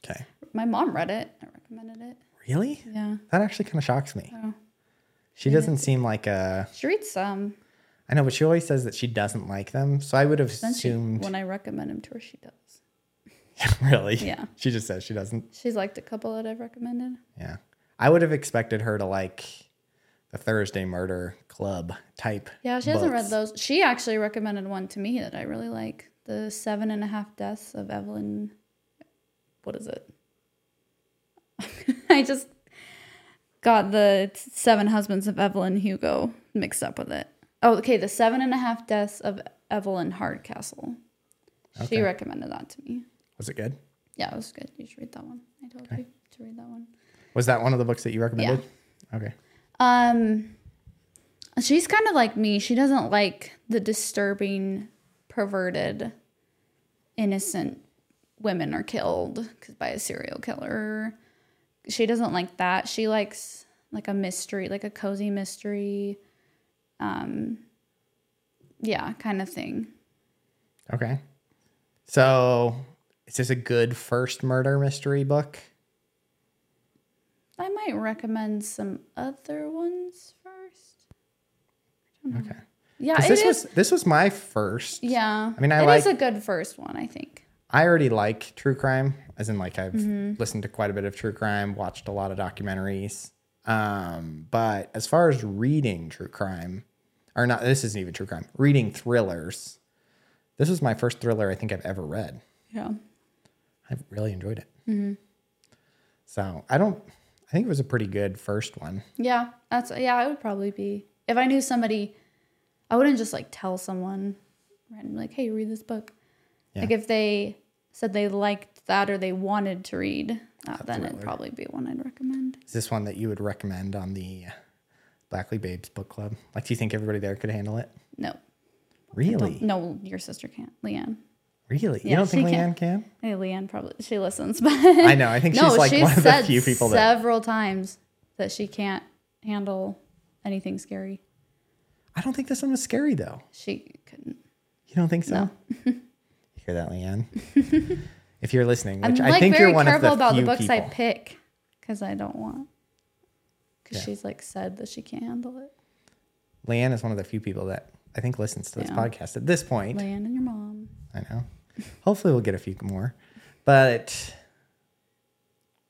Okay. My mom read it. I recommended it. Really? Yeah. That actually kind of shocks me. Oh. She doesn't seem like a. She reads some. I know, but she always says that she doesn't like them. So I would have Then she, assumed. when I recommend them to her, she does. <laughs> really? Yeah. She just says she doesn't. She's liked a couple that I've recommended. Yeah. I would have expected her to like the Thursday Murder Club type. Yeah, she hasn't read those. She actually recommended one to me that I really like. The seven and a half deaths of Evelyn. What is it? <laughs> I just got the seven husbands of Evelyn Hugo mixed up with it. Oh, okay. The seven and a half deaths of Evelyn Hardcastle. She recommended that to me. Was it good? Yeah, it was good. You should read that one. I told you to read that one. Was that one of the books that you recommended? Yeah. Okay. Um, she's kind of like me. She doesn't like the disturbing, perverted, innocent women are killed by a serial killer. She doesn't like that. She likes like a mystery, like a cozy mystery. Um, yeah, kind of thing. Okay. So, is this a good first murder mystery book? I might recommend some other ones first. Okay. Yeah, it this is. was this was my first. yeah, I mean, I it is like- a good first one. I think. I already like true crime, as in like I've Mm-hmm. listened to quite a bit of true crime, watched a lot of documentaries. Um, but as far as reading true crime, or not, this isn't even true crime. Reading thrillers, this was my first thriller I think I've ever read. Yeah. I really enjoyed it. Mm-hmm. So I don't. I think it was a pretty good first one. Yeah, that's yeah. It would probably be if I knew somebody. I wouldn't just like tell someone randomly like, "Hey, read this book." Yeah. Like if they said they liked that or they wanted to read that, then it'd probably be one I'd recommend. Is this one that you would recommend on the Blackley Babes book club? Like, do you think everybody there could handle it? No, Really? no, your sister can't. Leanne. Really? you don't think Leanne can. can? Hey, Leanne probably she listens, <laughs> but I know. I think she's like one of the few people that. several times that she can't handle anything scary. I don't think this one was scary though. She couldn't. You don't think so? <laughs> you hear that, Leanne? <laughs> if you're listening, I'm which like I think you're one of careful the about few the books I pick because I don't want. Because Yeah. she's like said that she can't handle it. Leanne is one of the few people that I think listens to this Yeah. podcast at this point. Leanne and your mom. I know. Hopefully, we'll get a few more. But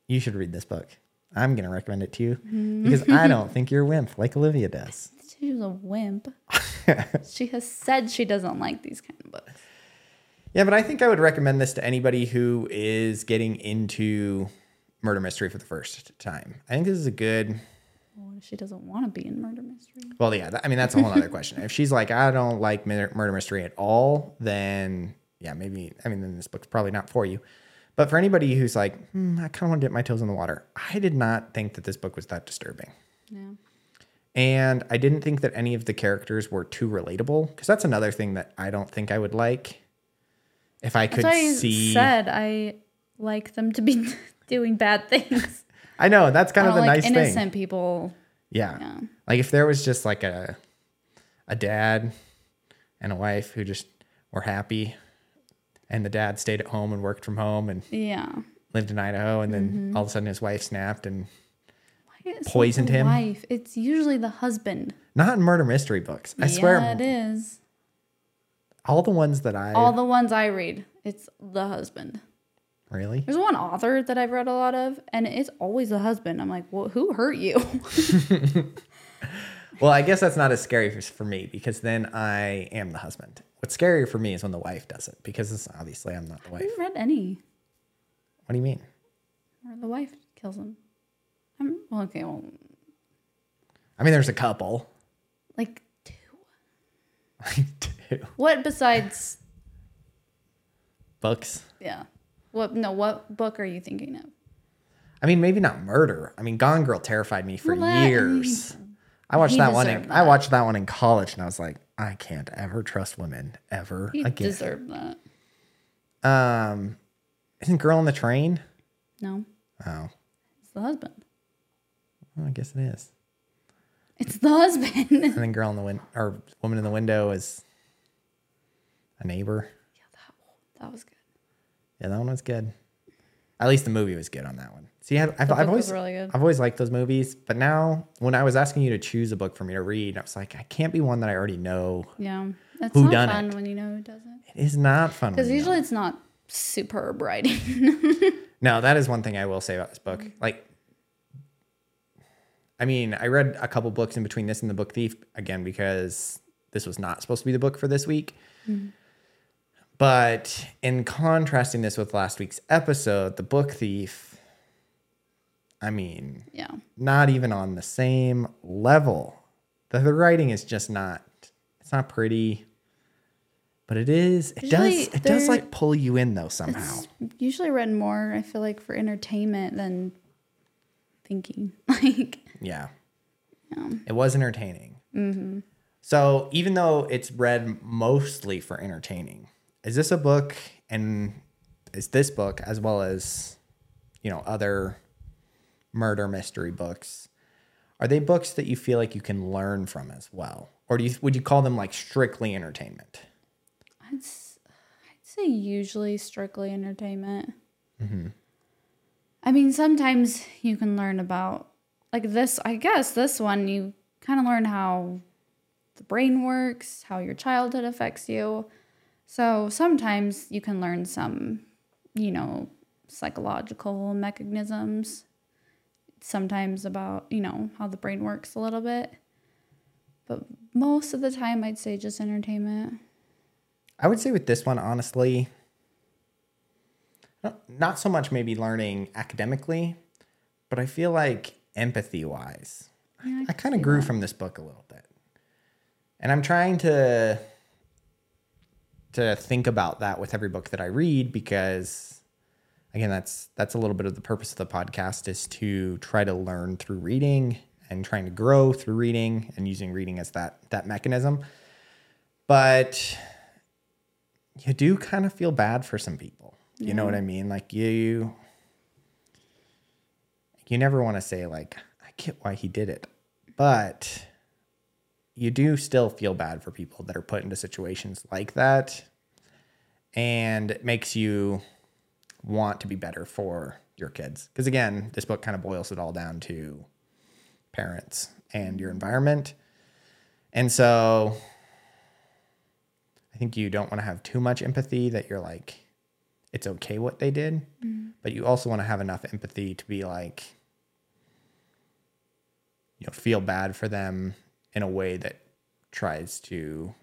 you should read this book. I'm going to recommend it to you Mm-hmm. because I <laughs> don't think you're a wimp like Olivia does. She was a wimp. <laughs> she has said she doesn't like these kind of books. Yeah, but I think I would recommend this to anybody who is getting into murder mystery for the first time. I think this is a good. She doesn't want to be in murder mystery? Well, yeah, that, I mean that's a whole other <laughs> question. If she's like, I don't like murder mystery at all, then yeah, maybe. I mean, then this book's probably not for you. But for anybody who's like, hmm, I kind of want to dip my toes in the water, I did not think that this book was that disturbing. Yeah. And I didn't think that any of the characters were too relatable because that's another thing that I don't think I would like. If I could That's why I see, said I like them to be <laughs> doing bad things. <laughs> I know that's kind I of the like nice innocent thing. people. Yeah. Yeah. Like if there was just like a a dad and a wife who just were happy and the dad stayed at home and worked from home and Yeah. lived in Idaho and then Mm-hmm. all of a sudden his wife snapped and Poisoned him? Wife. It's usually the husband. not in murder mystery books. I yeah, swear it is. all the ones that I All the ones I read, it's the husband. really There's one author that I've read a lot of, and it's always the husband. I'm like, well, who hurt you? <laughs> Well, I guess that's not as scary for, for me because then I am the husband. What's scarier for me is when the wife does it because it's, obviously I'm not the wife. I haven't read any What do you mean? where the wife kills him. I'm well, okay. Well, I mean, there's a couple. like two. <laughs> Two What besides? books. Yeah. What? No. What book are you thinking of? I mean, maybe not murder. I mean, Gone Girl terrified me for Well, that- years. I watched that one. In, I watched that one in college, and I was like, I can't ever trust women ever He again. deserved that. um, isn't Girl on the Train? No, Oh, it's the husband. well, I guess it is. It's the husband. <laughs> And then Girl in the Win or Woman in the Window is a neighbor. Yeah, that that was good. Yeah, that one was good. At least the movie was good on that one. See, I've, I've, I've always really. I've always liked those movies, but now when I was asking you to choose a book for me to read, I was like, I can't be one that I already know. Yeah, it's Who not fun it? when you know who does it. It is not fun. Because usually it's not superb writing. <laughs> No, that is one thing I will say about this book. Mm-hmm. Like, I mean, I read a couple books in between this and the Book Thief again because this was not supposed to be the book for this week. Mm-hmm. But in contrasting this with last week's episode, the Book Thief, I mean, yeah, not even on the same level. The, the writing is just not. It's not pretty. but it is it Usually does it does like pull you in though somehow. It's usually read more, I feel like, for entertainment than thinking. <laughs> Like, Yeah. Yeah. It was entertaining. Mm-hmm. So even though it's read mostly for entertaining, is this a book and is this book as well as you know other murder mystery books? Are they books that you feel like you can learn from as well, or do you would you call them like strictly entertainment? I'd, I'd say usually strictly entertainment. Mm-hmm. I mean, sometimes you can learn about, like this, I guess this one, you kind of learn how the brain works, how your childhood affects you. So sometimes you can learn some, you know, psychological mechanisms. Sometimes about, you know, how the brain works a little bit. But most of the time, I'd say just entertainment. I would say with this one, honestly, not- not so much maybe learning academically, but I feel like empathy wise, Yeah, I could kind of grew that. from this book a little bit. And I'm trying to to think about that with every book that I read because again that's that's a little bit of the purpose of the podcast is to try to learn through reading and trying to grow through reading and using reading as that that mechanism. But you do kind of feel bad for some people. You know what I mean? Like you you never want to say like I get why he did it. But you do still feel bad for people that are put into situations like that and it makes you want to be better for your kids. Because again, this book kind of boils it all down to parents and your environment. And so I think you don't want to have too much empathy that you're like, it's okay what they did. Mm-hmm. But you also want to have enough empathy to be like, you know, feel bad for them in a way that tries to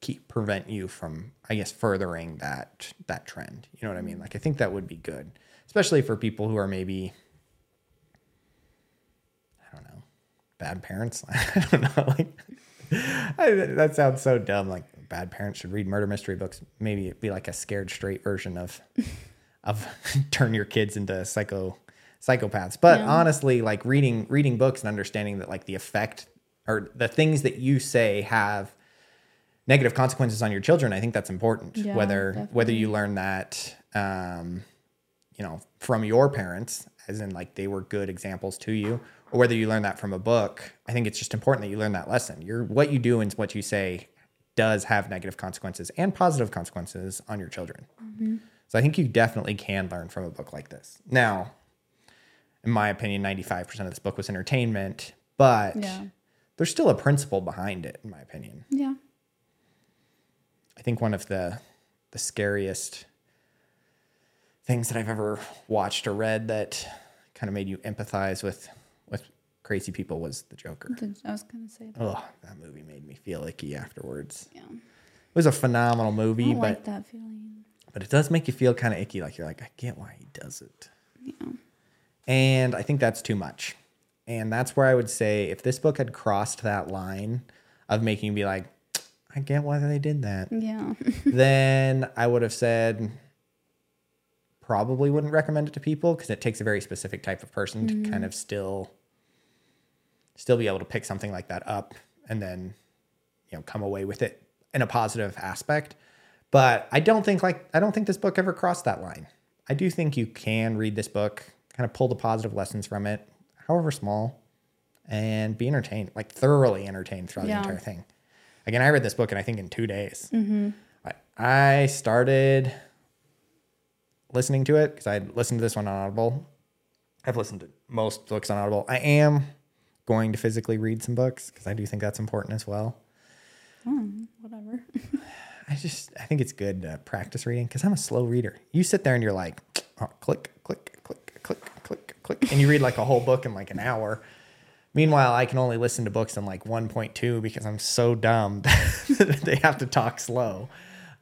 keep prevent you from i guess furthering that that trend. You know what i mean? Like i think that would be good especially for people who are maybe i don't know bad parents. <laughs> I don't know like I, that sounds so dumb like bad parents should read murder mystery books. Maybe it'd be like a scared straight version of <laughs> of <laughs> turn your kids into psycho psychopaths. But Yeah. honestly like reading reading books and understanding that like the effect or the things that you say have negative consequences on your children i think that's important Yeah, whether whether you learn that um you know from your parents as in like they were good examples to you or whether you learn that from a book i think it's just important that you learn that lesson. Your what you do and what you say does have negative consequences and positive consequences on your children. So i think you definitely can learn from a book like this. Now in my opinion 95% of this book was entertainment but Yeah. there's still a principle behind it in my opinion. Yeah. I think one of the the scariest things that I've ever watched or read that kind of made you empathize with with crazy people was the Joker. I was going to say that. Oh, that movie made me feel icky afterwards. Yeah. It was a phenomenal movie, but like that feeling. but it does make you feel kind of icky. Like you're like, I get why he does it. Yeah. And I think that's too much. And that's where I would say if this book had crossed that line of making me like, I get why they did that. Yeah. <laughs> then I would have said probably wouldn't recommend it to people because it takes a very specific type of person to kind of mm. still still be able to pick something like that up and then you know come away with it in a positive aspect. But I don't think like I don't think this book ever crossed that line. I do think you can read this book, kind of pull the positive lessons from it, however small, and be entertained, like thoroughly entertained throughout Yeah. the entire thing. Again, I read this book and I think in two days. Mm-hmm. I, I started listening to it because I listened to this one on Audible. I've listened to most books on Audible. I am going to physically read some books because I do think that's important as well. Hmm, whatever. <sighs> I just I think it's good to practice reading because I'm a slow reader. You sit there and you're like, <tsk> oh, click, click, click, click, click, click, and you read like a whole book in like an hour. Meanwhile, I can only listen to books in like 1.2 because I'm so dumb <laughs> that they have to talk slow.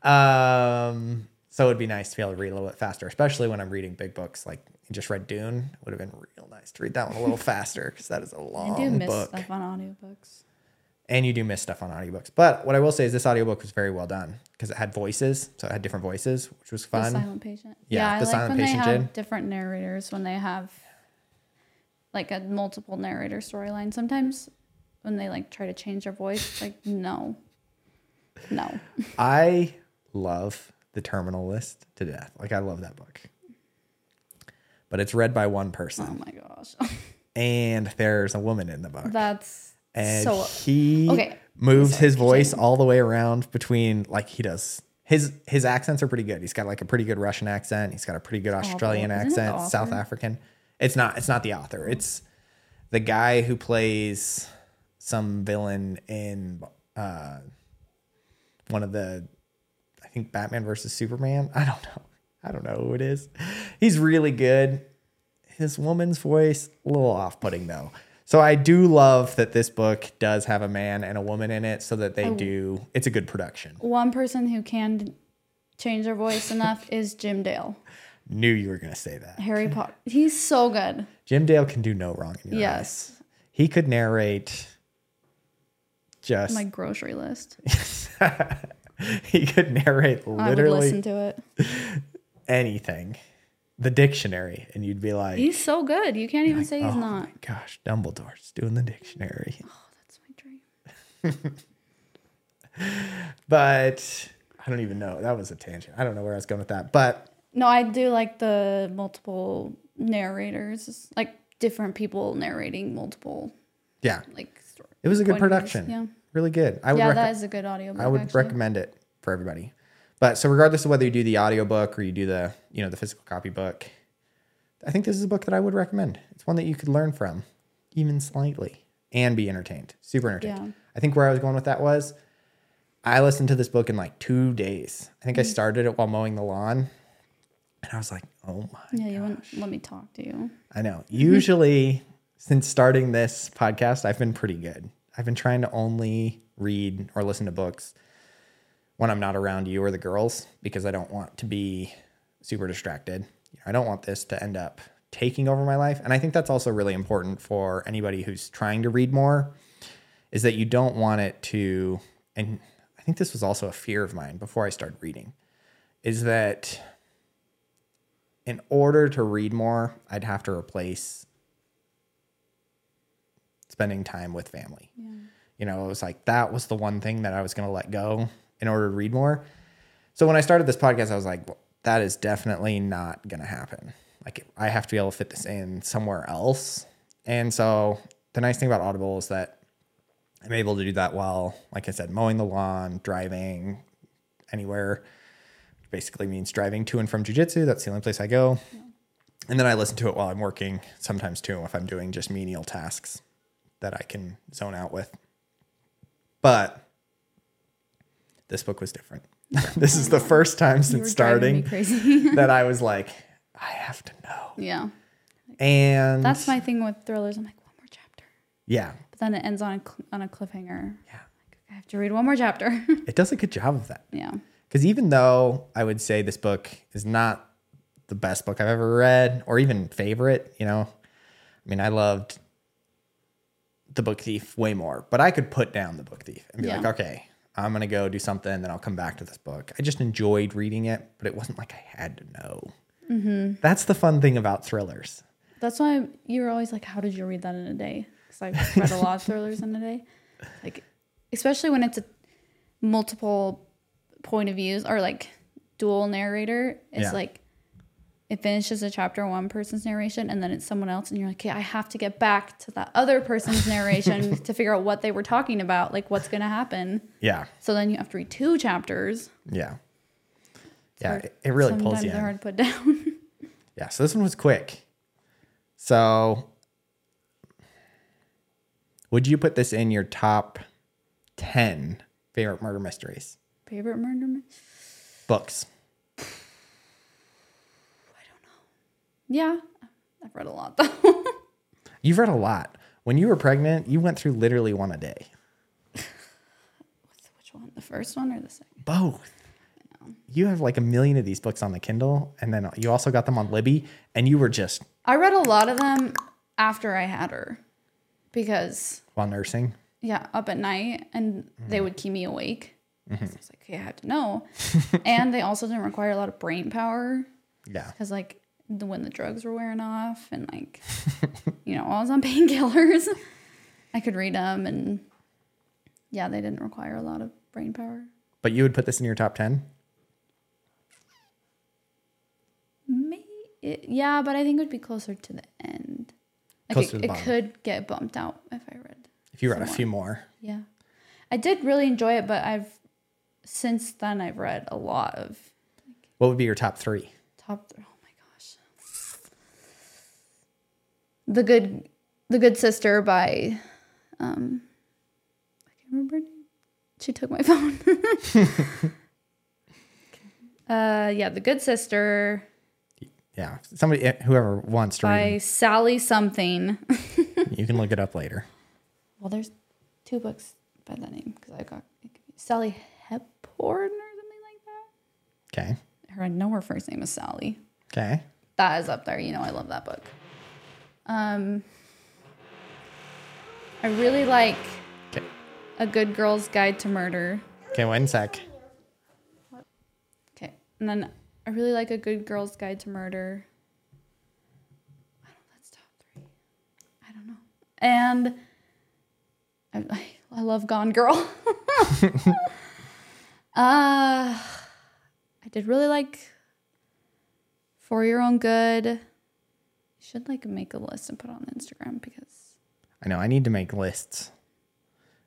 Um, so it'd be nice to be able to read a little bit faster, especially when I'm reading big books. Like I just read Dune. It would have been real nice to read that one a little faster because that is a long book. You do miss book. stuff on audiobooks. and you do miss stuff on audiobooks. But what I will say is this audiobook was very well done because it had voices, so it had different voices, which was The fun. silent patient. Yeah, Yeah, I the like silent when they patient have did. different narrators when they have like a multiple narrator storyline. Sometimes when they like try to change their voice, like no, no. <laughs> I love the Terminal List to death. Like I love that book. But it's read by one person, Oh my gosh, <laughs> and there's a woman in the book. that's and so. he okay. moves his voice all the way around between like he does his his accents are pretty good he's got like a pretty good russian accent he's got a pretty good australian Isn't it the accent south african it's not it's not the author. It's the guy who plays some villain in uh one of the i think batman versus superman. <laughs> I don't know. I don't know who it is. He's really good. His woman's voice a little off-putting though. So i do love that this book does have a man and a woman in it so that they do it's a good production. One person who can change their voice enough is Jim Dale. Knew you were going to say that Harry Potter. He's so good. jim dale can do no wrong in your eyes. Yes, he could narrate just my grocery list. <laughs> he could narrate literally listen to it. anything the dictionary and you'd be like He's so good. You can't even say he's oh not. gosh dumbledore's doing the dictionary Oh, That's my dream. <laughs> but i don't even know that was a tangent i don't know where i was going with that but No, I do like the multiple narrators, like different people narrating multiple yeah like stories. it was a good production Yeah, really good i would yeah, rec- that is a good audiobook. I would actually. recommend it for everybody. But so regardless of whether you do the audiobook or you do the, you know, the physical copy book, I think this is a book that I would recommend. It's one that you could learn from even slightly and be entertained. Super entertained. Yeah. I think where I was going with that was I listened to this book in like 2 days. I Mm. think I started it while mowing the lawn and I was like, "Oh my Yeah, you wouldn't let me talk to you. I know. Usually, since starting this podcast, I've been pretty good. I've been trying to only read or listen to books when I'm not around you or the girls because I don't want to be super distracted. I don't want this to end up taking over my life. And I think that's also really important for anybody who's trying to read more is that you don't want it to and I think this was also a fear of mine before I started reading is that in order to read more, I'd have to replace spending time with family. You know, it was like that was the one thing that I was going to let go in order to read more. So when I started this podcast, I was like, well, that is definitely not going to happen. Like I have to be able to fit this in somewhere else. And so the nice thing about Audible is that I'm able to do that while, like I said, mowing the lawn, driving anywhere. Basically means driving to and from jujitsu. That's the only place I go. And then I listen to it while I'm working, sometimes too, if I'm doing just menial tasks that I can zone out with. But this book was different. <laughs> this is the first time since starting <laughs> that I was like, I have to know. yeah, And that's my thing with thrillers. I'm like one more chapter, yeah, but then it ends on a cl- on a cliffhanger. yeah. I have to read one more chapter. <laughs> It does a good job of that. yeah, Because even though I would say this book is not the best book I've ever read or even favorite, you know, I mean, I loved The Book Thief way more, but I could put down The Book Thief and be Yeah. like, okay, I'm going to go do something, then I'll come back to this book. I just enjoyed reading it, but it wasn't like I had to know. Mm-hmm. That's the fun thing about thrillers. that's why you were always like, "How did you read that in a day?" Because I've read a lot of thrillers in a day. <laughs> Like, especially when it's a multiple point of views or like dual narrator. It's Yeah. like it finishes a chapter one person's narration and then it's someone else and you're like, okay, I have to get back to that other person's <laughs> narration to figure out what they were talking about, like what's gonna happen. Yeah. So then you have to read two chapters. Yeah. Yeah. hard- It, it really Sometimes pulls you in. hard to put down. <laughs> Yeah, so this one was quick. So, would you put this in your top 10 favorite murder mysteries? Favorite murder? my- Books. I don't know. Yeah, I've read a lot though. <laughs> You've read a lot. When you were pregnant, you went through literally one a day. Which one? The first one or the second? Both. You have like a million of these books on the Kindle, and then you also got them on Libby, and you were just I read a lot of them after I had her because while nursing. yeah, up at night and Mm-hmm. they would keep me awake. Mm-hmm. So I was like, okay, I have to know. <laughs> and they also didn't require a lot of brain power Yeah. because like the when the drugs were wearing off and like <laughs> you know I was on <laughs> painkillers, I could read them and yeah, they didn't require a lot of brain power. But you would put this in your top 10? May it, yeah, but I think it would be closer to the end. Like Closer it, to the it could get bumped out if I read. If you read a few more. Yeah, I did really enjoy it, but I've since then I've read a lot of What would be your top three? top. Oh my gosh, the good, the good sister by, um, I can't remember. her name. She took my <laughs> phone. <laughs> uh, yeah, the good sister Yeah. Somebody, eh, whoever wants to by read, Sally something. <laughs> you can look it up later. Well, there's two books by that name because I got it could be Sally Hepburn or something like that. Okay. Her, I know her first name is Sally. Okay. That is up there. You know, I love that book. Um, I really like Okay. A Good Girl's Guide to Murder. Okay. One sec. Okay, and then I really like A Good Girl's Guide to Murder. I don't. That's top three. I don't know. And I, I love Gone Girl. <laughs> <laughs> uh, I did really like For Your Own Good. Should like make a list and put it on Instagram because I know. I need to make lists.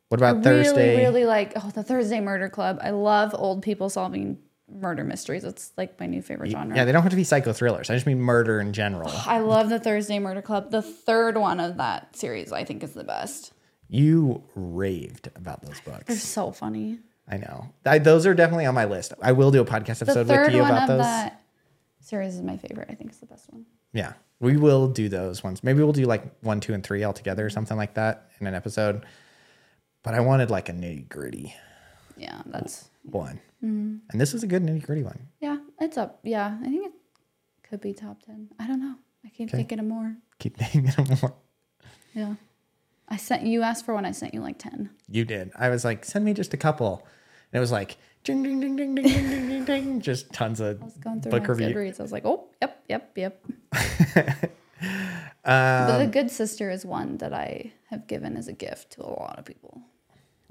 What I about Thursday? really, really like oh the Thursday Murder Club. I love old people solving murder mysteries. It's like my new favorite genre. Yeah, they don't have to be psycho thrillers. I just mean murder in general. I love the Thursday Murder Club. The third one of that series, I think, is the best. You raved about those books. They're so funny. I know. I, those are definitely on my list. I will do a podcast episode with you one about of those. that series is my favorite. I think it's the best one. Yeah, we will do those ones. Maybe we'll do like one, two, and three all together or something like that in an episode. But I wanted like a nitty gritty Yeah, that's one. Mm-hmm. And this is a good nitty gritty one. yeah, it's up. Yeah, I think it could be top ten. I don't know. I keep Okay. thinking of more. Keep <laughs> thinking of more. Yeah, I sent you asked for one. I sent you like ten. You did. I was like, send me just a couple. And it was like, ding, ding, ding, ding, ding, ding, ding, ding, ding. Just tons of I was going through book my review. Goodreads. I was like, oh, yep, yep, yep. Um, <laughs> but the Good Sister is one that I have given as a gift to a lot of people,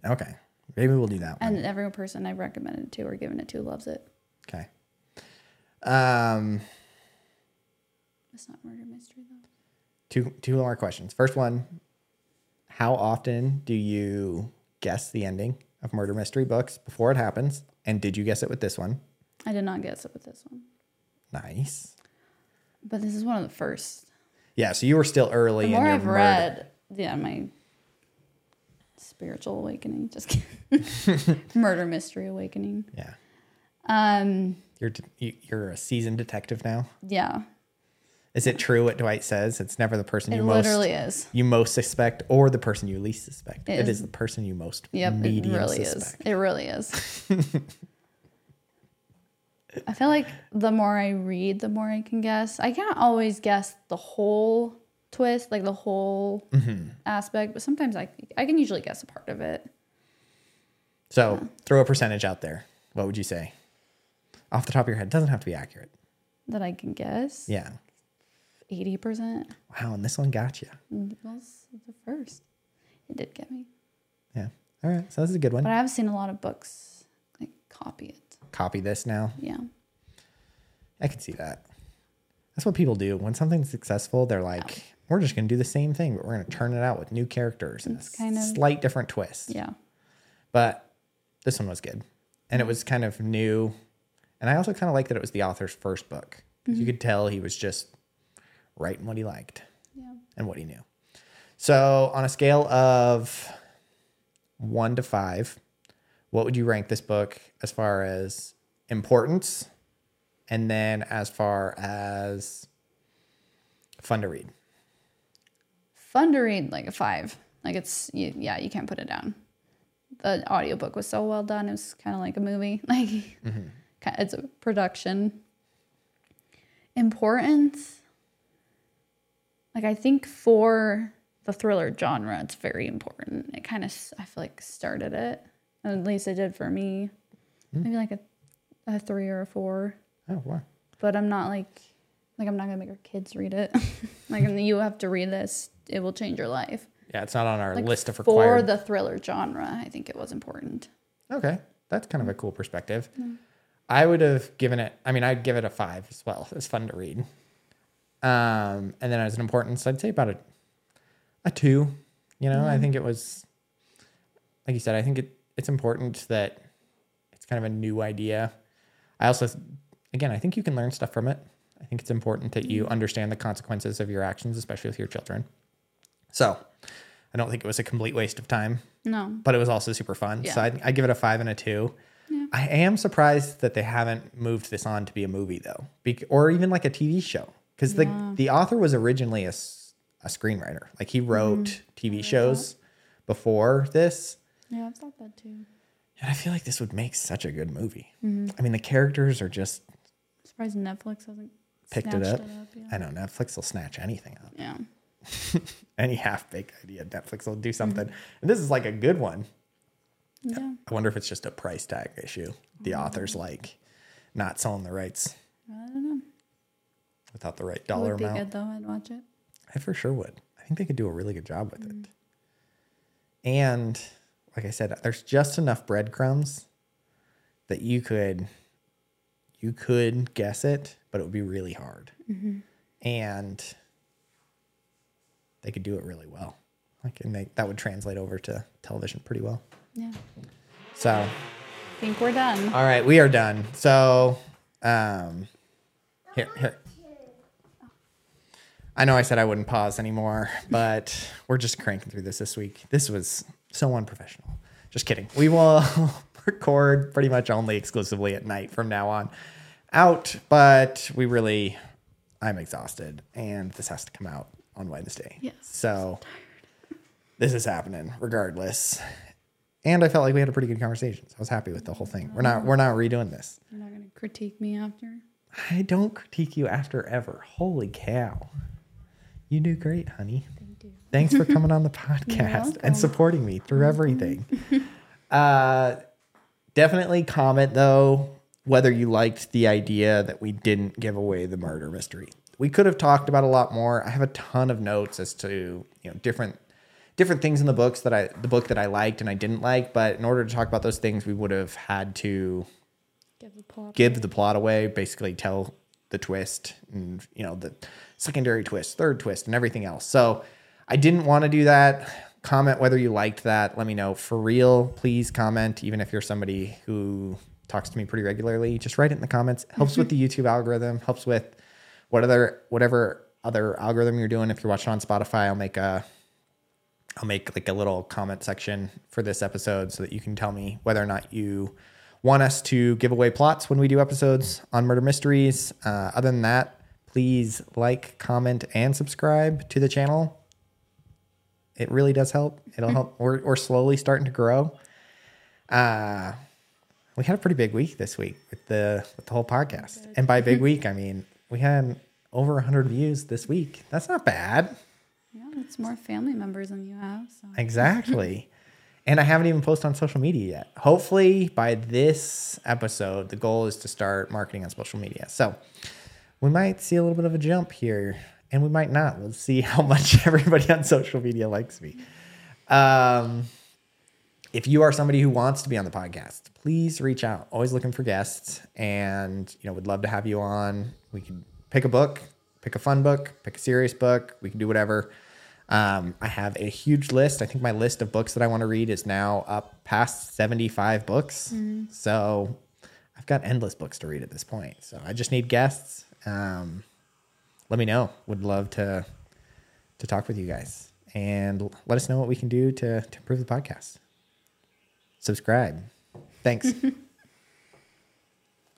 Okay. Maybe we'll do that one. and every person I've recommended it to or given it to loves it. Okay. Um, It's not murder mystery though. two two more questions. First one, how often do you guess the ending of murder mystery books before it happens? And did you guess it with this one? I did not guess it with this one, Nice. but this is one of the first. Yeah, so you were still early The in more I've murder. read, yeah, my spiritual awakening, just kidding. <laughs> murder mystery awakening. Yeah. Um, You're you're a seasoned detective now. yeah, Is it true what Dwight says? It's never the person it you most literally is. you most suspect or the person you least suspect. It it is- is the person you most Yep, it really suspect. is. It really is. <laughs> I feel like the more I read, the more I can guess. I can't always guess the whole twist, like the whole Mm-hmm. aspect, but sometimes I I can usually guess a part of it. So throw a percentage out there. What would you say? Off the top of your head. Doesn't have to be accurate. That I can guess. Yeah. Eighty percent Wow, and this one got you. was mm, the first. It did get me, Yeah. All right. So this is a good one. but I have seen a lot of books like copy it. Copy this now. Yeah, I can see that. That's what people do. When something's successful, they're like, we're just going to do the same thing, but we're going to turn it out with new characters and It's a kind of- slight different twist. yeah, But this one was good. And it was kind of new. And I also kind of like that it was the author's first book because you mm-hmm. could tell he was just writing what he liked yeah. and what he knew. So, on a scale of one to five, what would you rank this book as far as importance and then as far as fun to read? fun to read like a five. Like it's you, yeah you can't put it down. The audiobook was so well done. It was kind of like a movie. <laughs> Like mm-hmm. ki- it's a production. Importance like i think for the thriller genre. It's very important. It kind of I feel like started it. At least it did for me. Hmm. Maybe like a, a three or a four. Oh wow. But I'm not like like I'm not gonna make our kids read it. <laughs> like you have to read this. It will change your life. Yeah, it's not on our Like list of required. for the thriller genre, I think it was important. Okay, that's kind of a cool perspective. I would have given it. I mean, I'd give it a five as well. It's fun to read. Um, and then as an importance, I'd say about a a two. You know, I think it was, like you said, I think it it's important that it's kind of a new idea. I also, again, I think you can learn stuff from it. I think it's important that you understand the consequences of your actions, especially with your children. So, I don't think it was a complete waste of time No. but it was also super fun. So Yeah. I, I give it a five and a two. I am surprised that they haven't moved this on to be a movie though, Bec- or even like a TV show, because the the author was originally a, a screenwriter. Like he wrote mm-hmm. TV oh, shows before this, Yeah, I've thought that too. and I feel like this would make such a good movie. Mm-hmm. I mean, the characters are just I'm surprised Netflix hasn't picked it snatched up. yeah. I know Netflix will snatch anything up. yeah. <laughs> Any half baked idea, Netflix will do something. Mm-hmm. And this is like a good one. Yeah. I wonder if it's just a price tag issue. The author's like not selling the rights I don't know. Without the right It dollar would be amount. good though. I'd watch it. I for sure would. I think they could do a really good job with it. And like I said, there's just enough breadcrumbs that you could you could guess it, but it would be really hard. And they could do it really well. Like and they, that would translate over to television pretty well. Yeah. So I think we're done. All right, we are done. So, um, here, here. I know I said I wouldn't pause anymore, but we're just cranking through this this week. This was so unprofessional. Just kidding. We will <laughs> record pretty much only exclusively at night from now on out, but we really, I'm exhausted and this has to come out on Wednesday. Yes. So, this is happening regardless. And I felt like we had a pretty good conversation. So I was happy with the whole thing. We're not we're not redoing this. You're not gonna critique me after. I don't critique you after ever. Holy cow. You do great, honey. Thank you. Thanks for coming on the <laughs> podcast and supporting me through everything. uh, definitely comment though whether you liked the idea that we didn't give away the murder mystery. We could have talked about a lot more. I have a ton of notes as to you know different different things in the books that I the book that I liked and I didn't like. But in order to talk about those things, we would have had to Give the plot. give the plot away, basically tell the twist and you know the secondary twist, third twist, and everything else. So I didn't want to do that. Comment whether you liked that. Let me know. For real, please comment. Even if you're somebody who talks to me pretty regularly, just write it in the comments. Helps with the YouTube algorithm. Helps with what other whatever other algorithm you're doing. If you're watching on Spotify, I'll make a I'll make like a little comment section for this episode so that you can tell me whether or not you want us to give away plots when we do episodes on murder mysteries. Uh, other than that, please like, comment, and subscribe to the channel. It really does help. It'll help. We're, we're slowly starting to grow. Uh, we had a pretty big week this week with the with the whole podcast, and by big week I mean we had over 100 views this week. That's not bad. Yeah, it's more family members than you have. So Exactly. <laughs> and I haven't even posted on social media yet. Hopefully, by this episode, the goal is to start marketing on social media. So we might see a little bit of a jump here, and we might not. We'll see how <laughs> much everybody on social media likes me. Um, if you are somebody who wants to be on the podcast, please reach out. Always looking for guests, and you know, would love to have you on. We can pick a book, pick a fun book, pick a serious book. We can do whatever. Um, I have a huge list. I think my list of books that I want to read is now up past 75 books. So I've got endless books to read at this point. So I just need guests. Um, let me know. Would love to to talk with you guys and let us know what we can do to, to improve the podcast. Subscribe. Thanks. <laughs>